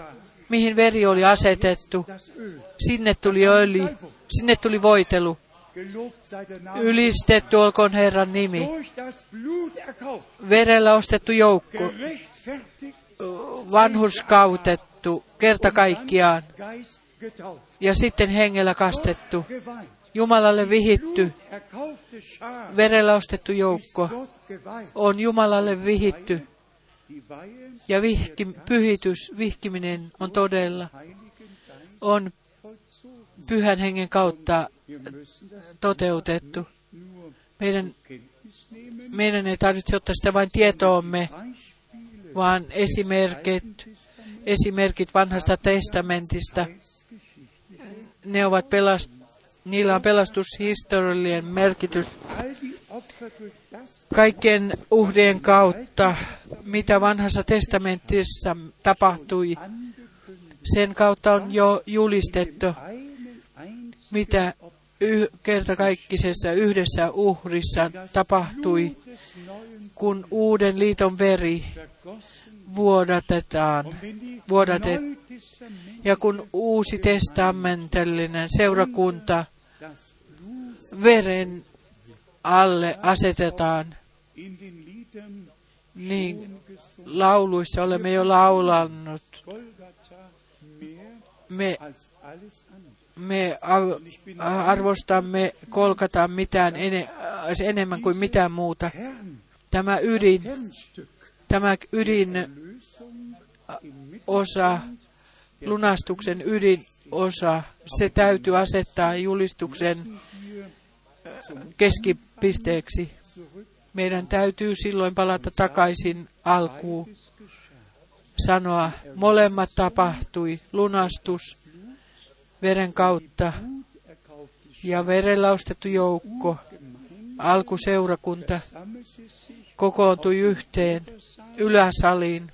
mihin veri oli asetettu, sinne tuli öljy, sinne tuli voitelu. Ylistetty olkoon Herran nimi. Verellä ostettu joukko, vanhuskautettu, kerta kaikkiaan. Ja sitten hengellä kastettu. Jumalalle vihitty, verellä ostettu joukko. On Jumalalle vihitty. Ja vihki, pyhitys, vihkiminen on todella, on pyhän hengen kautta toteutettu. Meidän, meidän ei tarvitse ottaa sitä vain tietoomme, vaan esimerkit, esimerkit vanhasta testamentista, ne ovat pelast, niillä on pelastushistoriallinen merkitys. Kaikkien uhrien kautta, mitä vanhassa testamentissa tapahtui, sen kautta on jo julistettu, mitä kertakaikkisessa yhdessä uhrissa tapahtui, kun uuden liiton veri vuodatetaan. Vuodatet, ja kun uusi testamentallinen seurakunta veren alle asetetaan, niin lauluissa olemme jo mehr Me. Me arvostamme kolkata mitään ene, enemmän kuin mitään muuta. Tämä ydin, tämä ydin osa, lunastuksen ydinosa, se täytyy asettaa julistuksen keskipisteeksi. Meidän täytyy silloin palata takaisin alkuun. Sanoa, molemmat tapahtui, lunastus veren kautta. Ja verellä ostettu joukko, alkuseurakunta kokoontui yhteen yläsaliin.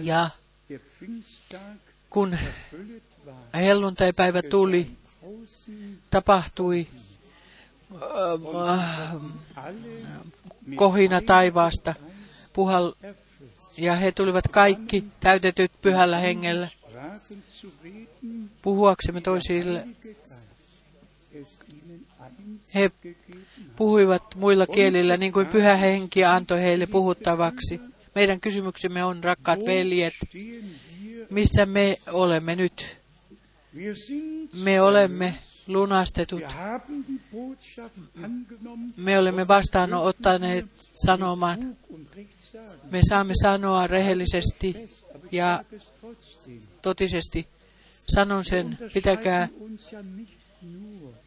Ja kun helluntaipäivä tuli, tapahtui äh, mit kohina taivaasta. Puhal, ja he tulivat kaikki täytetyt pyhällä hengellä puhuaksemme toisille. He puhuivat muilla kielillä niin kuin pyhä henki antoi heille puhuttavaksi. Meidän kysymyksemme on, rakkaat veljet, missä me olemme nyt? Me olemme lunastetut. Me olemme vastaanottaneet sanoman. Me saamme sanoa rehellisesti ja totisesti. Sanon sen, pitäkää.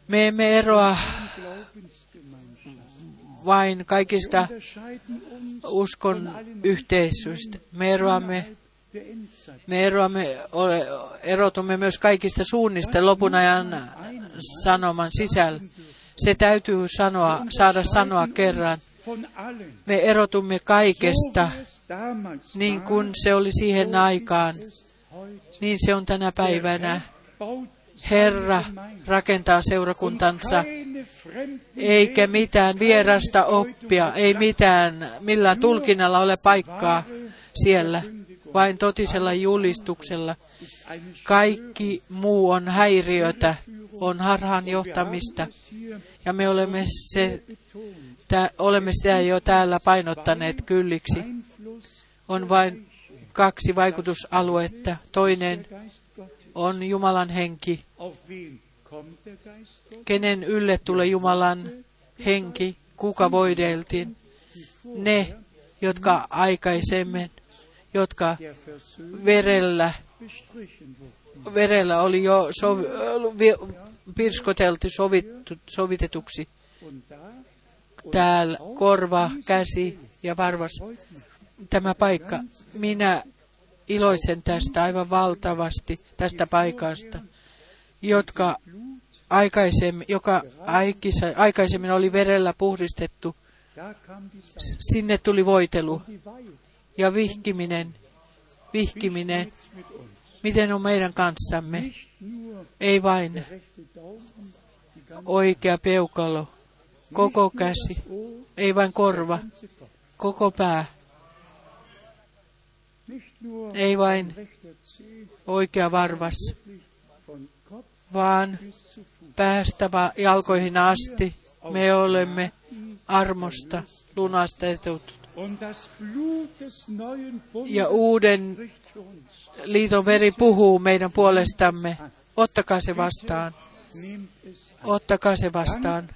Me emme eroa vain kaikista uskon yhteisöistä. Me eroamme, me eroamme, ole, erotumme myös kaikista suunnista lopun ajan sanoman sisällä. Se täytyy sanoa, saada sanoa kerran. Me erotumme kaikesta, niin kuin se oli siihen aikaan. Niin se on tänä päivänä. Baut Herra rakentaa seurakuntansa, eikä mitään vierasta oppia, ei mitään, millään tulkinnalla ole paikkaa siellä, vain totisella julistuksella. Kaikki muu on häiriötä, on harhaan johtamista, ja me olemme, se, tä, olemme sitä jo täällä painottaneet kylliksi. On vain kaksi vaikutusaluetta. Toinen on Jumalan henki. Kenen ylle tulee Jumalan henki, kuka voideltiin? Ne, jotka aikaisemmin, jotka verellä, verellä oli jo sovi, vi- pirskoteltu sovittu, sovitetuksi. Täällä korva, käsi ja varvas. Tämä paikka. Minä iloitsen tästä aivan valtavasti, tästä paikasta, jotka aikaisemmin, joka aikisa, aikaisemmin oli verellä puhdistettu. Sinne tuli voitelu ja vihkiminen, vihkiminen, miten on meidän kanssamme. Ei vain oikea peukalo, koko käsi, ei vain korva, koko pää, ei vain oikea varvas, vaan päästä jalkoihin asti me olemme armosta lunastetut. Ja uuden liiton veri puhuu meidän puolestamme. Ottakaa se vastaan. Ottakaa se vastaan.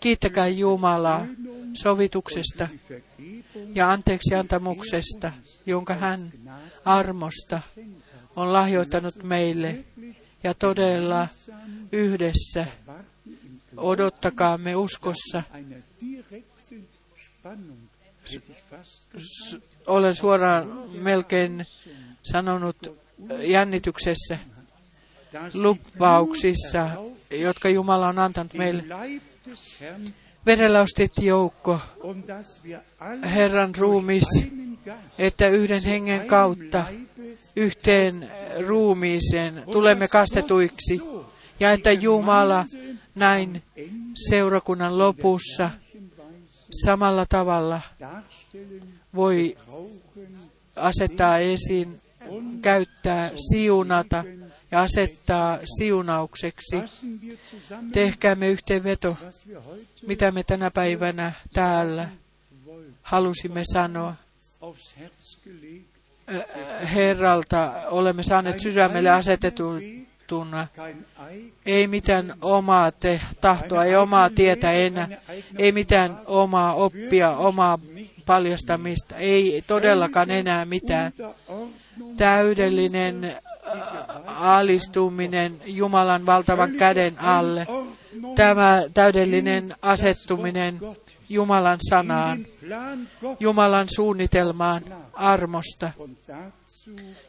Kiittäkää Jumalaa sovituksesta ja anteeksiantamuksesta, jonka hän armosta on lahjoittanut meille. Ja todella yhdessä odottakaamme uskossa. Olen suoraan melkein sanonut jännityksessä das lupauksissa, jotka Jumala on antanut meille. Ostettiin joukko, Herran ruumis, että yhden hengen kautta yhteen ruumiiseen tulemme kastetuiksi, ja että Jumala näin seurakunnan lopussa samalla tavalla voi asettaa esiin, käyttää, siunata ja asettaa siunaukseksi. Tehkäämme yhteenveto, mitä me tänä päivänä täällä halusimme sanoa. Gelegt, Herralta olemme saaneet sydämelle asetettuna. kein Ei, mitään omaa te, tahtoa, ei omaa tietä enää. Ei mitään omaa oppia, omaa paljastamista. Ei todellakaan enää mitään. Täydellinen äh, alistuminen Jumalan valtavan käden alle. Tämä täydellinen asettuminen Jumalan sanaan, Jumalan suunnitelmaan armosta.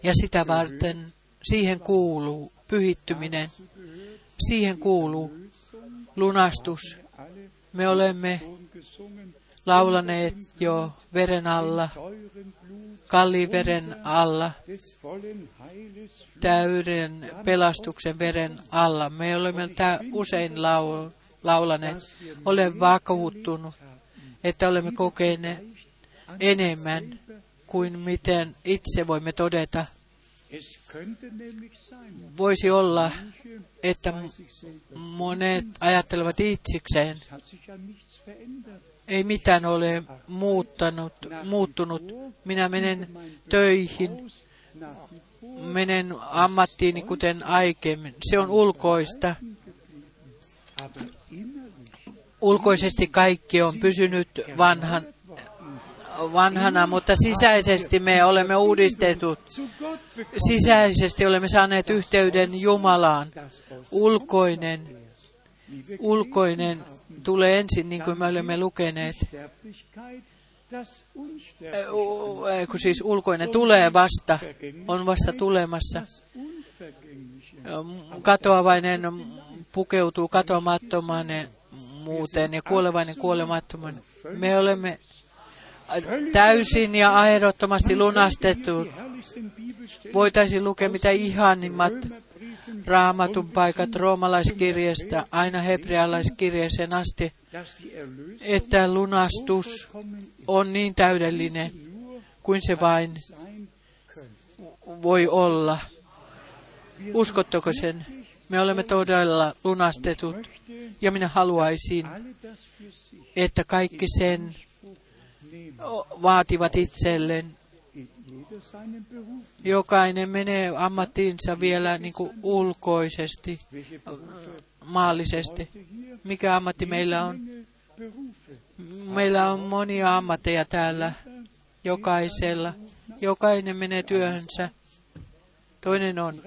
Ja sitä varten siihen kuuluu pyhittyminen. Siihen kuuluu lunastus. Me olemme laulaneet jo veren alla, teuren Blut kalliin veren alla, täyden pelastuksen veren alla. Me olemme usein lau- laulaneet. Olen vakuuttunut, että olemme kokeneet enemmän kuin miten itse voimme todeta. Voisi olla, että monet ajattelevat itsikseen, ei mitään ole muuttanut, muuttunut. Minä menen töihin, menen ammattiini kuten aikemmin. Se on ulkoista. Ulkoisesti kaikki on pysynyt vanhan, vanhana, mutta sisäisesti me olemme uudistetut. Sisäisesti olemme saaneet yhteyden Jumalaan. Ulkoinen, ulkoinen tulee ensin, niin kuin me olemme lukeneet. Kun siis ulkoinen tulee vasta, on vasta tulemassa. Katoavainen pukeutuu katoamattomaan muuten ja kuolevainen kuolemattoman. Me olemme täysin ja ehdottomasti lunastettu. Voitaisiin lukea mitä ihanimmat raamatun paikat roomalaiskirjeestä aina hebrealaiskirjeeseen asti, että lunastus on niin täydellinen kuin se vain voi olla. Uskotteko sen? Me olemme todella lunastetut ja minä haluaisin, että kaikki sen vaativat itselleen. Jokainen menee ammattiinsa vielä niin kuin ulkoisesti, maallisesti. Mikä ammatti meillä on? Meillä on monia ammatteja täällä, jokaisella. Jokainen menee työhönsä. Toinen on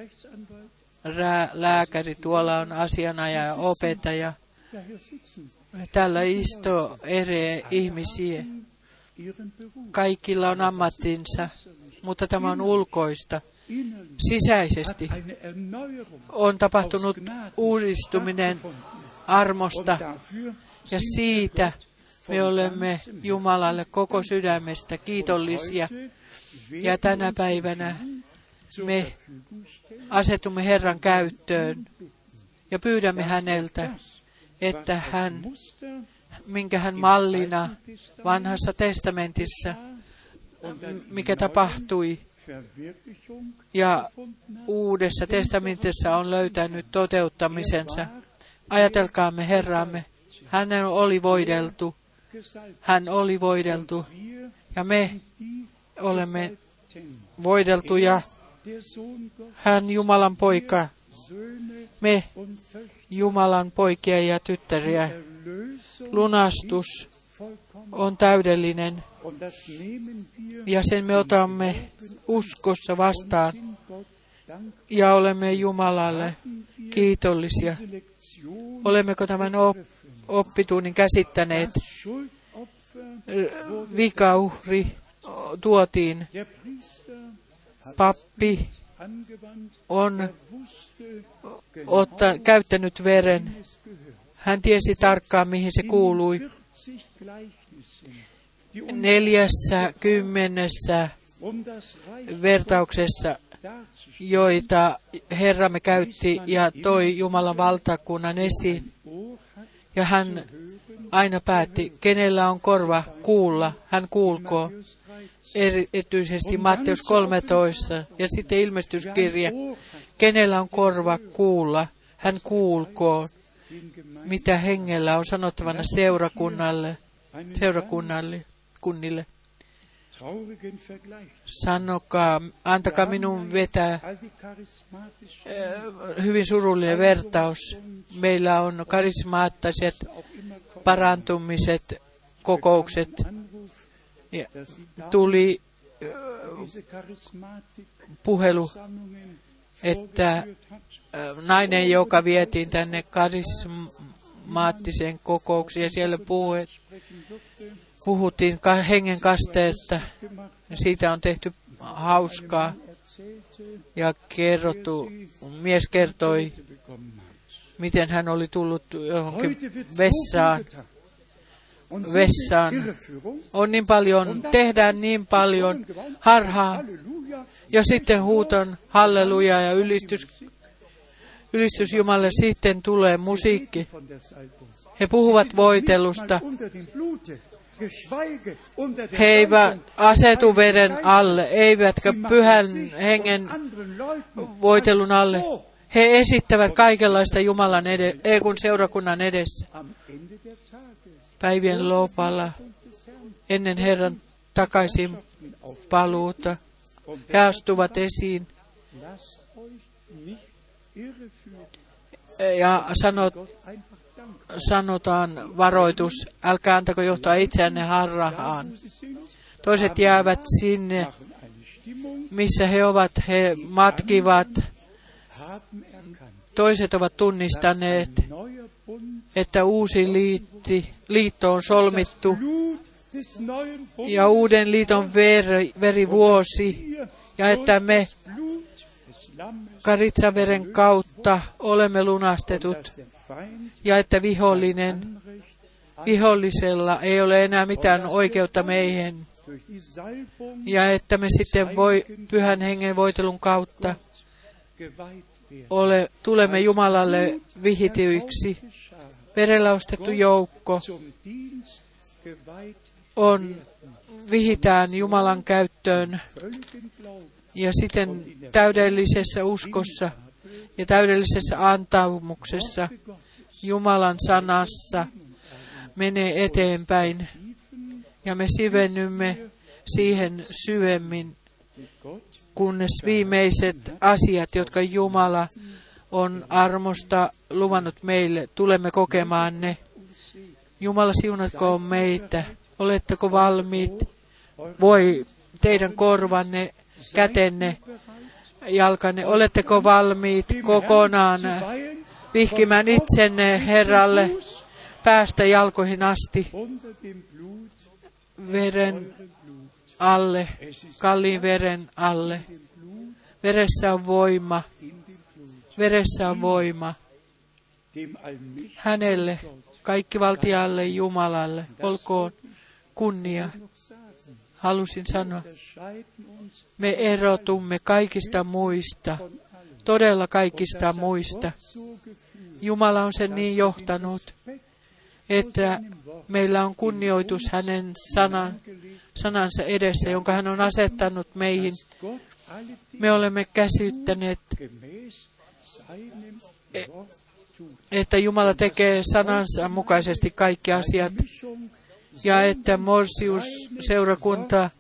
lääkäri, tuolla on asianajaja ja opettaja. Täällä istuu eri ihmisiä. Kaikilla on ammattinsa, mutta tämä on ulkoista. Sisäisesti on tapahtunut uudistuminen armosta ja siitä me olemme Jumalalle koko sydämestä kiitollisia. Ja tänä päivänä me asetumme Herran käyttöön ja pyydämme häneltä, että hän, minkä hän mallina vanhassa testamentissa, mikä tapahtui ja uudessa testamentissa on löytänyt toteuttamisensa. Ajatelkaamme Herramme, hän oli voideltu, hän oli voideltu ja me olemme voideltuja, hän Jumalan poika, me. Jumalan poikia ja tyttäriä. Lunastus on täydellinen Ja sen me otamme uskossa vastaan ja olemme Jumalalle kiitollisia. Olemmeko tämän op- oppitunnin käsittäneet? Vikauhri tuotiin. Pappi on otta, käyttänyt veren. Hän tiesi tarkkaan, mihin se kuului. Neljässä kymmenessä vertauksessa, joita Herramme käytti ja toi Jumalan valtakunnan esiin. Ja hän aina päätti, kenellä on korva kuulla, hän 13. Erityisesti Matteus 13 ja sitten ilmestyskirja. Kenellä on korva kuulla, hän Gemeinden mitä hengellä on sanottavana seurakunnalle, seurakunnalle, kunnille. traurigen Vergleich. Sanokaa, antakaa minun vetää hyvin surullinen vertaus. Meillä on karismaattiset parantumiset, kokoukset. Ja tuli puhelu, että nainen, joka vietiin tänne karismaattiseen kokoukseen ja siellä durfte, puhuttiin hengen kasteesta. Siitä on tehty hauskaa ja kerrottu, mies kertoi, miten hän oli tullut johonkin vessaan. Vessaan. On niin paljon, tehdään niin paljon harhaa ja sitten huuton halleluja ja ylistys, ylistys Jumalle. Sitten tulee musiikki. He puhuvat voitelusta. He eivät asetu veren alle, eivätkä pyhän hengen voitelun alle. He esittävät kaikenlaista Jumalan ede, ei kun seurakunnan edessä. Päivien lopalla ennen Herran takaisin paluuta. He astuvat esiin ja sanot. Sanotaan varoitus, älkää antako johtaa itseänne harrahaan. Toiset jäävät sinne, missä he ovat, he matkivat. Toiset ovat tunnistaneet, että uusi liitti, liitto on solmittu ja uuden liiton veri, wir ja että me karitsaveren kautta olemme lunastetut ja että vihollinen, vihollisella ei ole enää mitään oikeutta meihin ja että me sitten voi pyhän hengen voitelun kautta ole, tulemme Jumalalle vihityiksi. Verellä ostettu joukko on vihitään Jumalan käyttöön ja siten täydellisessä uskossa ja täydellisessä antaumuksessa Jumalan sanassa menee eteenpäin ja me sivennymme siihen syvemmin, kunnes viimeiset asiat, jotka Jumala on armosta luvannut meille, tulemme kokemaan ne. Jumala siunatkoon meitä. Oletteko valmiit? Voi teidän korvanne, kätenne, jalkanne, oletteko valmiit kokonaan vihkimään itsenne Herralle päästä jalkoihin asti, veren alle, kalliin veren alle. Veressä on voima, veressä on voima. Hänelle, kaikki valtialle Jumalalle, olkoon kunnia. Halusin sanoa, me erotumme kaikista muista, todella kaikista muista. Jumala on sen niin johtanut, että meillä on kunnioitus hänen sanan, sanansa edessä, jonka hän on asettanut meihin. Me olemme käsittäneet, että Jumala tekee sanansa mukaisesti kaikki asiat, ja että Morsius seurakunta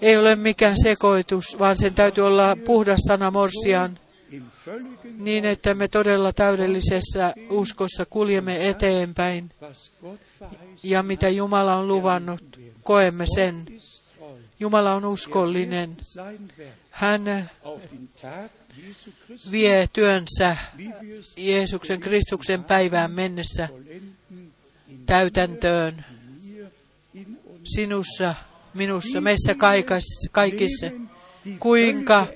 ei ole mikään sekoitus, vaan sen täytyy olla puhdas sana Morsian, niin että me todella täydellisessä uskossa kuljemme eteenpäin. Ja mitä Jumala on luvannut, koemme sen. Jumala on uskollinen. Hän vie työnsä Jeesuksen Kristuksen päivään mennessä täytäntöön sinussa, minussa, meissä kaikissa, kaikissa. Kuinka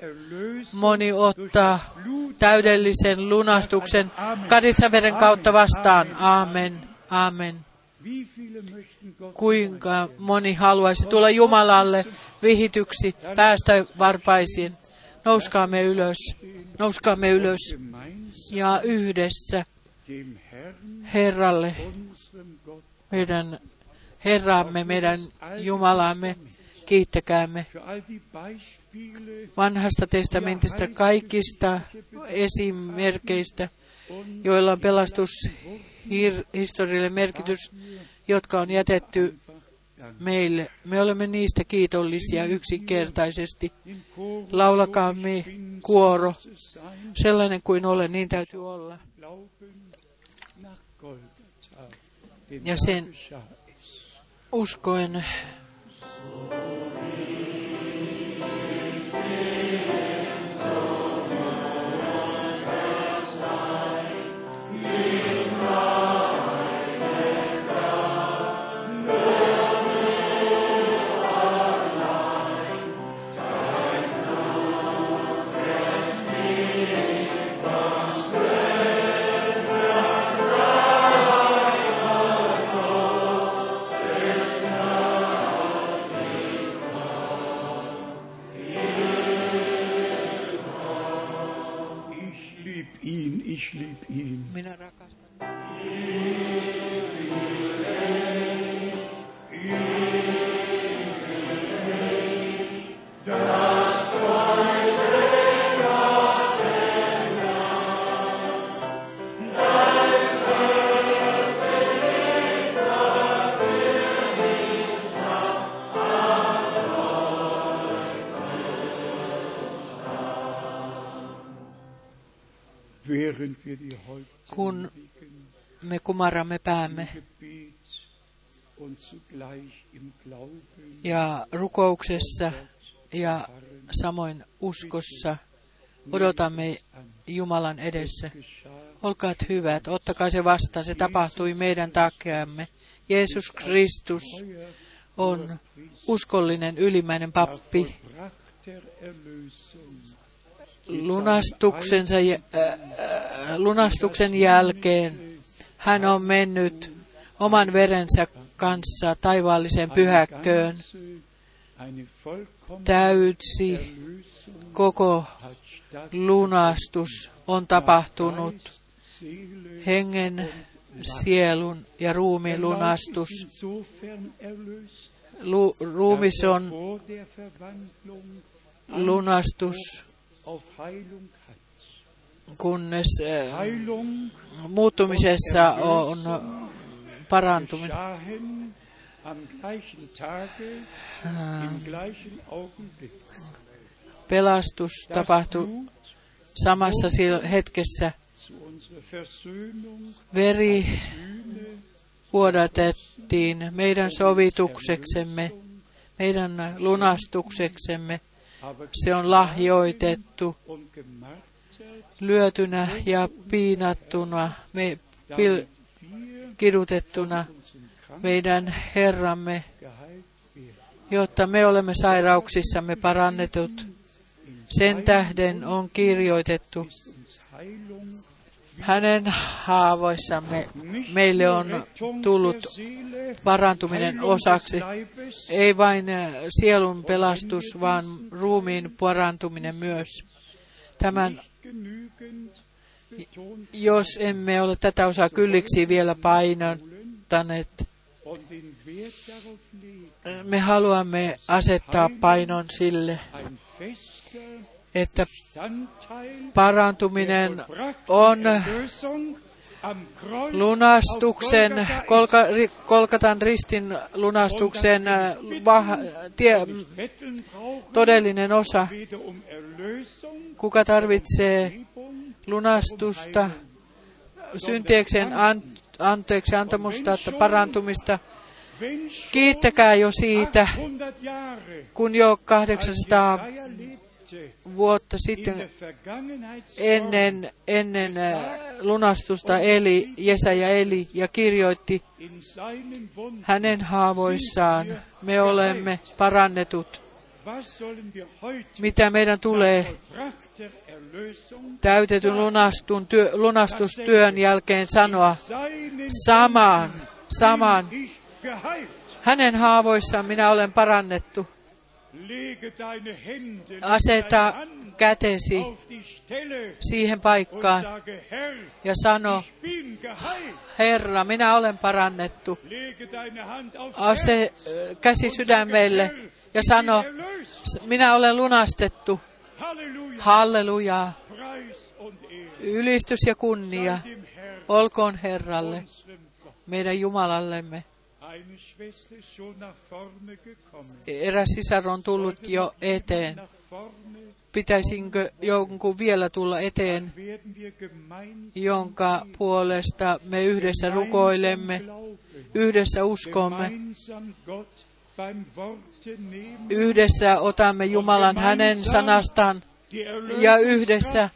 moni ottaa täydellisen lunastuksen kadissaveren kautta vastaan. Amen. Amen. Wie viele möchten Gott Kuinka moni haluaisi tulla Jumalalle vihityksi, päästä varpaisiin. Nouskaamme ylös. Nouskaamme ylös. Ja yhdessä Herralle, meidän Herramme, meidän Jumalamme, kiittäkäämme vanhasta testamentista kaikista esimerkeistä, und joilla on pelastushistorialle merkitys, jotka on jätetty meille. Me olemme niistä kiitollisia yksinkertaisesti. Laulakaamme kuoro, sellainen kuin olen, niin täytyy olla. Ja sen. uskoen me kumarramme päämme ja rukouksessa ja samoin uskossa odotamme Jumalan edessä. Olkaat hyvät, ottakaa se vastaan, se tapahtui meidän takeamme. Jeesus Kristus on uskollinen ylimmäinen pappi lunastuksensa, äh, äh, lunastuksen jälkeen. Hän on mennyt oman verensä kanssa taivaalliseen pyhäkköön. Erlösung koko lunastus on tapahtunut. Hengen, sielun ja ruumiin lunastus. Lu, ruumis on lunastus. Kunnes Heilung muuttumisessa on parantuminen. Augenblick. Pelastus tapahtui samassa hetkessä. Veri vuodatettiin meidän sovitukseksemme, meidän lunastukseksemme. Se on lahjoitettu lyötynä ja piinattuna, me, pil, kidutettuna meidän Herramme jotta me olemme sairauksissamme parannetut. Sen tähden on kirjoitettu, hänen haavoissamme meille on tullut parantuminen osaksi. Ei vain sielun pelastus, vaan ruumiin parantuminen myös. Tämän, jos emme ole tätä osaa kylliksi vielä painottaneet, me haluamme asettaa painon sille, että parantuminen on lunastuksen, kolka, kolkatan ristin lunastuksen äh, vah, tie, todellinen osa. Kuka tarvitsee lunastusta, syntiekseen an, anteeksi antamusta, parantumista, kiittäkää jo siitä, kun jo 800 vuotta sitten ennen, ennen äh, lunastusta eli, Jesaja eli ja kirjoitti hänen haavoissaan. Me olemme parannetut. Mitä meidän tulee täytetyn lunastun työ, lunastustyön jälkeen sanoa samaan, samaan. Hänen haavoissaan minä olen parannettu. Aseta kätesi siihen paikkaan ja sano, Herra, minä olen parannettu. Ase käsi sydämelle ja sano, minä olen lunastettu. Halleluja. Ylistys ja kunnia olkoon Herralle, meidän Jumalallemme. Eräs sisar on tullut jo eteen. Pitäisinkö jonkun vielä tulla eteen, jonka puolesta me yhdessä rukoilemme, yhdessä uskomme, yhdessä otamme Jumalan hänen sanastaan ja yhdessä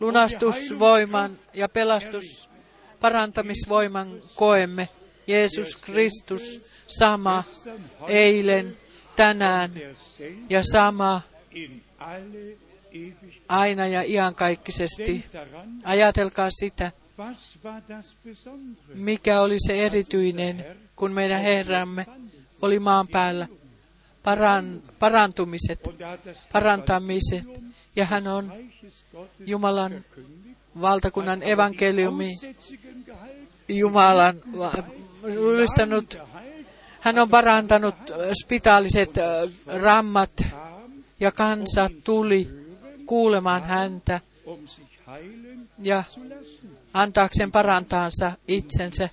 lunastusvoiman ja pelastus parantamisvoiman koemme. Jeesus Kristus sama eilen, tänään ja sama aina ja iankaikkisesti. Ajatelkaa sitä, mikä oli se erityinen, kun meidän Herramme oli maan päällä. Paran, parantumiset, parantamiset, ja hän on Jumalan valtakunnan evankeliumi, Jumalan julistanut, hän on parantanut spitaaliset rammat ja kansa tuli kuulemaan häntä ja antaakseen parantaansa itsensä.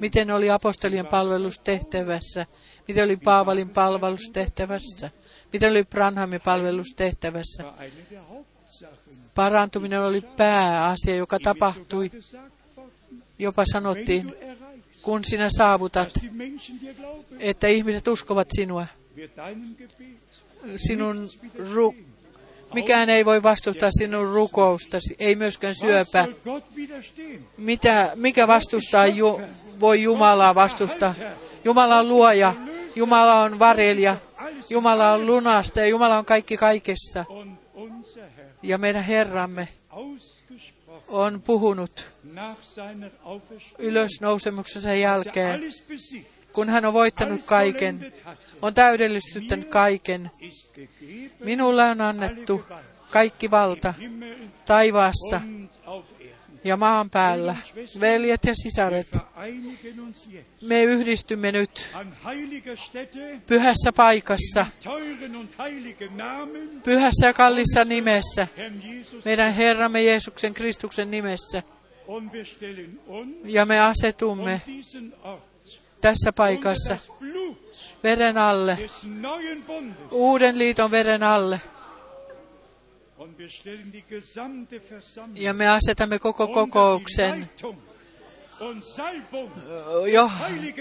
Miten oli apostolien palvelustehtävässä? Miten oli Paavalin palvelustehtävässä? Miten oli Branhamin palvelustehtävässä? Parantuminen oli pääasia, joka tapahtui. Jopa sanottiin, kun sinä saavutat, että ihmiset uskovat sinua. Sinun ru- mikään ei voi vastustaa sinun rukoustasi, ei myöskään syöpä. Mitä, mikä vastustaa, ju, voi Jumalaa vastustaa? Jumala on luoja, Jumala on varelija, Jumala on lunasta ja Jumala on kaikki kaikessa. Ja meidän Herramme on puhunut ylösnousemuksensa jälkeen, kun hän on voittanut kaiken, on täydellistyttänyt kaiken. Minulle on annettu kaikki valta taivaassa ja maan päällä. Veljet ja sisaret, me yhdistymme nyt pyhässä paikassa, pyhässä ja kallissa nimessä, meidän Herramme Jeesuksen Kristuksen nimessä. Ja me asetumme tässä paikassa veren alle, uuden liiton veren alle. Ja me asetamme koko kokouksen jo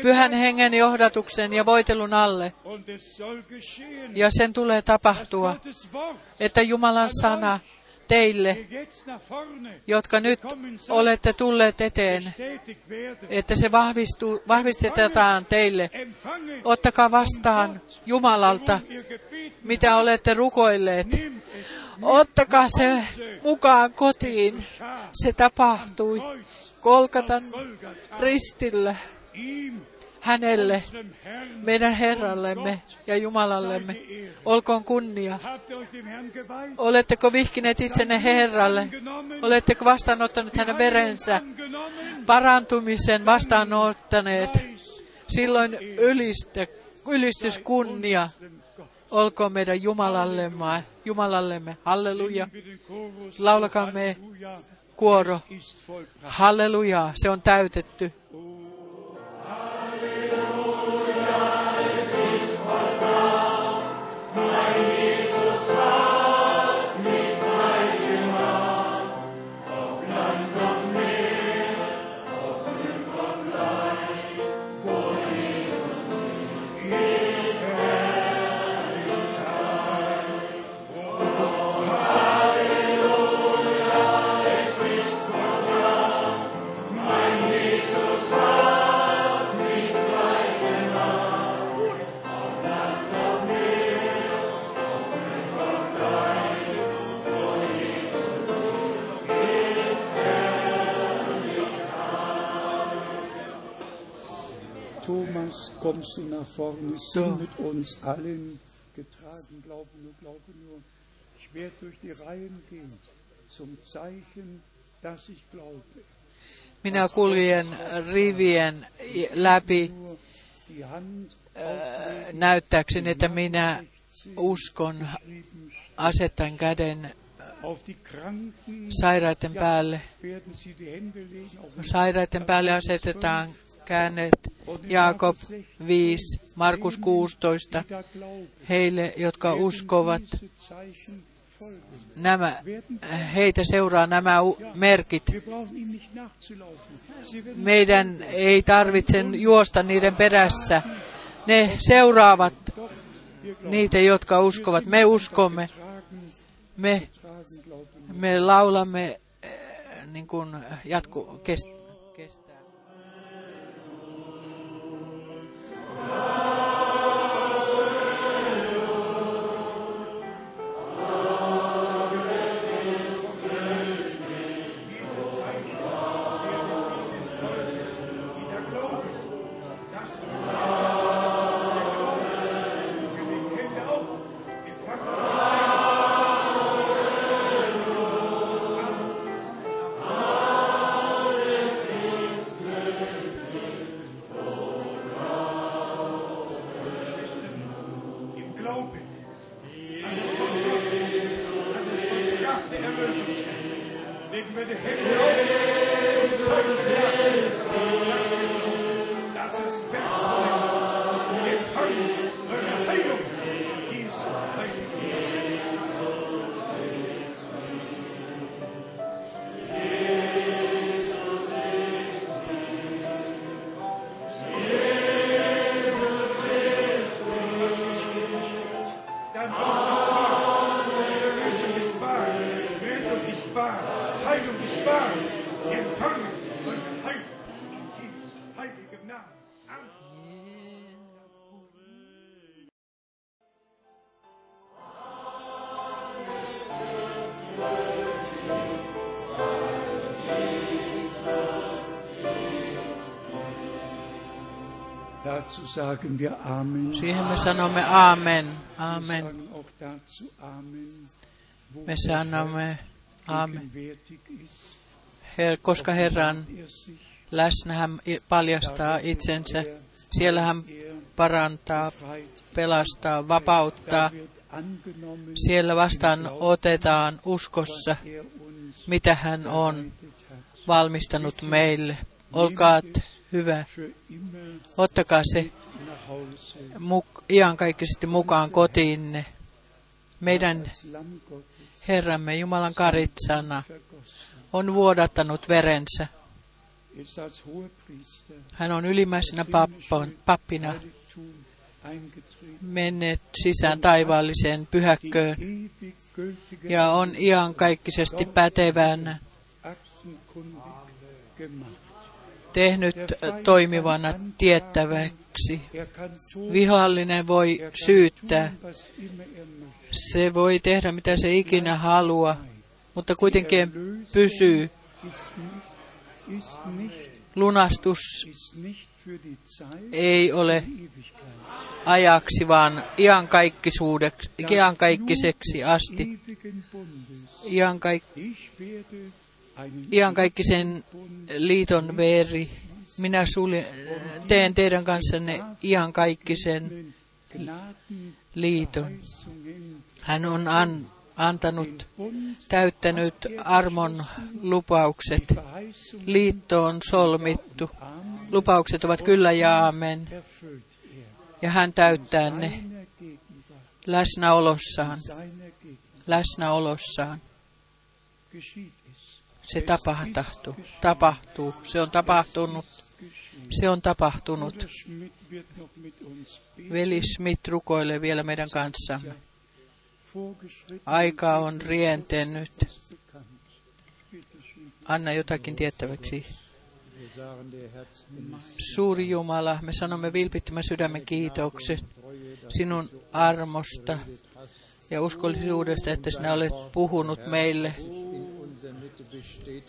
pyhän hengen johdatuksen ja voitelun alle. Ja sen tulee tapahtua, että Jumalan sana teille, jotka nyt olette tulleet eteen, että se vahvistuu, vahvistetaan teille. Ottakaa vastaan Jumalalta, mitä olette rukoilleet. Ottakaa se mukaan kotiin. Se tapahtui Kolkatan ristillä hänelle, meidän Herrallemme ja Jumalallemme. Olkoon kunnia. Oletteko vihkineet itsenne Herralle? Oletteko vastaanottaneet hänen verensä? Parantumisen vastaanottaneet? Silloin ylistys kunnia olkoon meidän Jumalallemme. Jumalallemme. Halleluja. Halleluja, kuoro. Halleluja. Se on täytetty. Glaube. Minä kuljen rivien läpi äh, näyttääkseni, että minä uskon, asetan käden Kranken sairaiden päälle. Sairaiden päälle asetetaan käännet Jaakob 5, Markus 16, da glauben. heille, jotka uskovat, nämä, heitä seuraa nämä merkit. Meidän ei tarvitse juosta niiden perässä. Ne seuraavat niitä, jotka uskovat. Me uskomme, me, me laulamme eh, niin kuin jatku, kest, No. Siihen me sanomme Amen, Wir Amen. Me sanomme Amen, Her, koska Herran er läsnä hän paljastaa itsensä. Siellä hän er parantaa, pelastaa, vapauttaa. Siellä vastaan otetaan uskossa, er mitä hän on valmistanut meille. Olkaat hyvä, ottakaa se muk- iankaikkisesti mukaan kotiinne. Meidän Herramme Jumalan karitsana on vuodattanut verensä. Hän on ylimmäisenä pappon, pappina menneet sisään taivaalliseen pyhäkköön ja on iankaikkisesti pätevän. Tehnyt toimivana tiettäväksi. Vihollinen voi syyttää, se voi tehdä mitä se ikinä haluaa, mutta kuitenkin pysyy. Lunastus ei ole ajaksi, vaan iankaikkisuudeksi, iankaikiseksi asti. Ewigen Iankaikkisen liiton veri. Minä sulje, teen teidän kanssanne iankaikkisen liiton. Hän on an, antanut, täyttänyt armon lupaukset. Liitto on solmittu. Amen Lupaukset ovat kyllä ja er. Ja hän täyttää ne läsnäolossaan. Läsnäolossaan. Se tapahtuu. Tapahtuu. Se on tapahtunut. Se on tapahtunut. Veli Smith rukoilee vielä meidän kanssamme. Aika on schön. Anna jotakin tiettäväksi. Suuri Jumala, me sanomme vilpittömän sydämen kiitokset sinun armosta ja uskollisuudesta, että sinä olet puhunut meille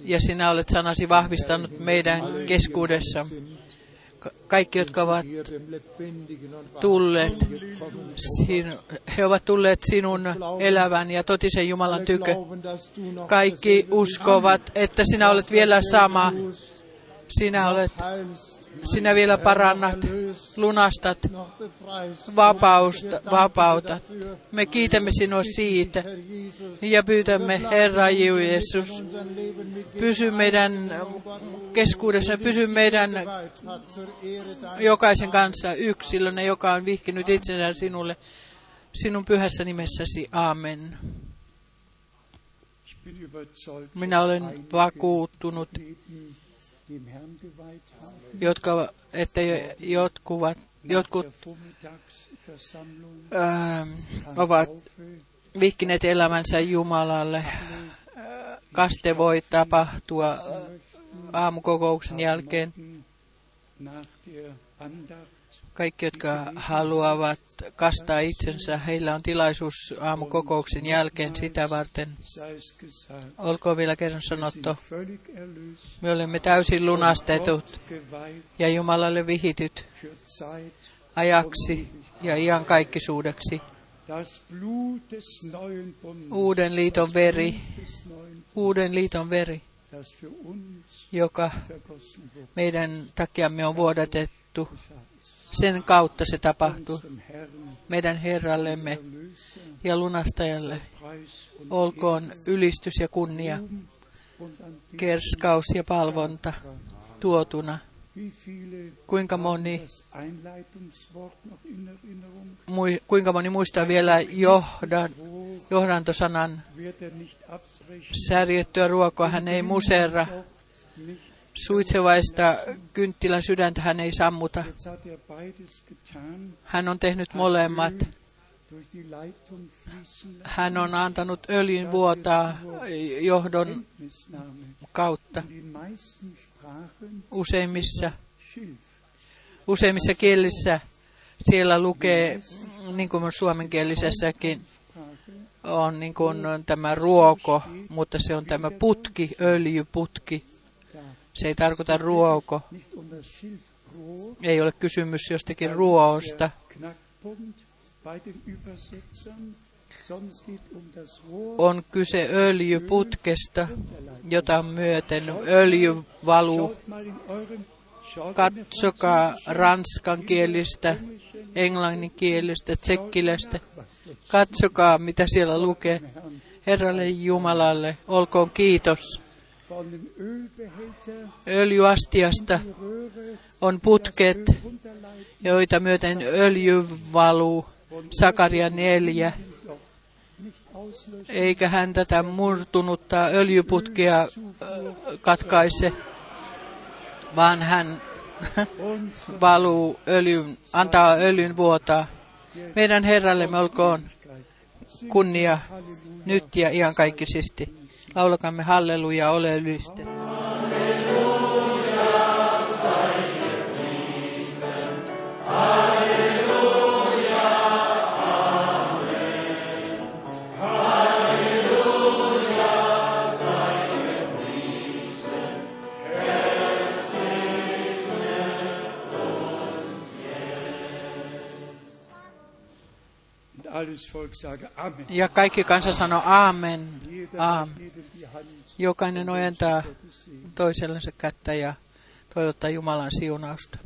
ja sinä olet sanasi vahvistanut meidän keskuudessa. Ka- Kaikki, jotka ovat tulleet, sinu, he ovat tulleet sinun elävän ja totisen Jumalan tykö. Kaikki uskovat, että sinä olet vielä sama. Sinä olet, sinä vielä parannat, lunastat, vapausta, vapautat. Me kiitämme sinua siitä ja pyytämme Herra Jeesus, pysy meidän keskuudessa, pysy meidän jokaisen kanssa yksilönä, joka on vihkinyt itsensä sinulle, sinun pyhässä nimessäsi. Amen. Minä olen vakuuttunut, Jotka, että jo- jotkuvat, jotkut kann ovat vihkineet elämänsä Jumalalle. Kaste voi tapahtua äh, aamukokouksen jälkeen. Kaikki, jotka haluavat kastaa itsensä, heillä on tilaisuus aamukokouksen jälkeen sitä varten. Olkoon vielä kerran sanottu, me olemme täysin lunastetut ja Jumalalle vihityt ajaksi ja iankaikkisuudeksi. Uuden liiton veri, uuden liiton veri, joka meidän takiamme on vuodatettu. Sen kautta se tapahtuu meidän Herrallemme ja lunastajalle. Olkoon ylistys ja kunnia, kerskaus ja palvonta tuotuna. Kuinka moni, kuinka moni muistaa vielä johdan, johdantosanan särjettyä ruokoa hän ei muserra. Suitsevaista kynttilän sydäntä hän ei sammuta. Hän on tehnyt molemmat. Hän on antanut öljyn vuotaa johdon kautta useimmissa, useimmissa kielissä. Siellä lukee, niin kuin suomenkielisessäkin, on niin kuin tämä ruoko, mutta se on tämä putki, öljyputki. Se ei tarkoita ruoko. Ei ole kysymys jostakin Rohr On kyse öljyputkesta, jota myöten öljy valuu. Katsokaa ranskankielistä, englanninkielistä, tsekkilästä. Katsokaa, mitä siellä lukee. Herralle Jumalalle olkoon kiitos. Öljyastiasta on putket, joita myöten öljy valuu. Sakaria neljä. doch nicht auslöschen. Eikä hän tätä murtunutta öljyputkia ö, katkaise, vaan hän valuu öljyn, antaa öljyn vuotaa. Meidän Herrallemme olkoon kunnia nyt ja iankaikkisesti. Laulakamme halleluja, ole ylistetty. Ja kaikki kansa sanoo aamen, aamen. Jokainen ojentaa toisellensa kättä ja toivottaa Jumalan siunausta.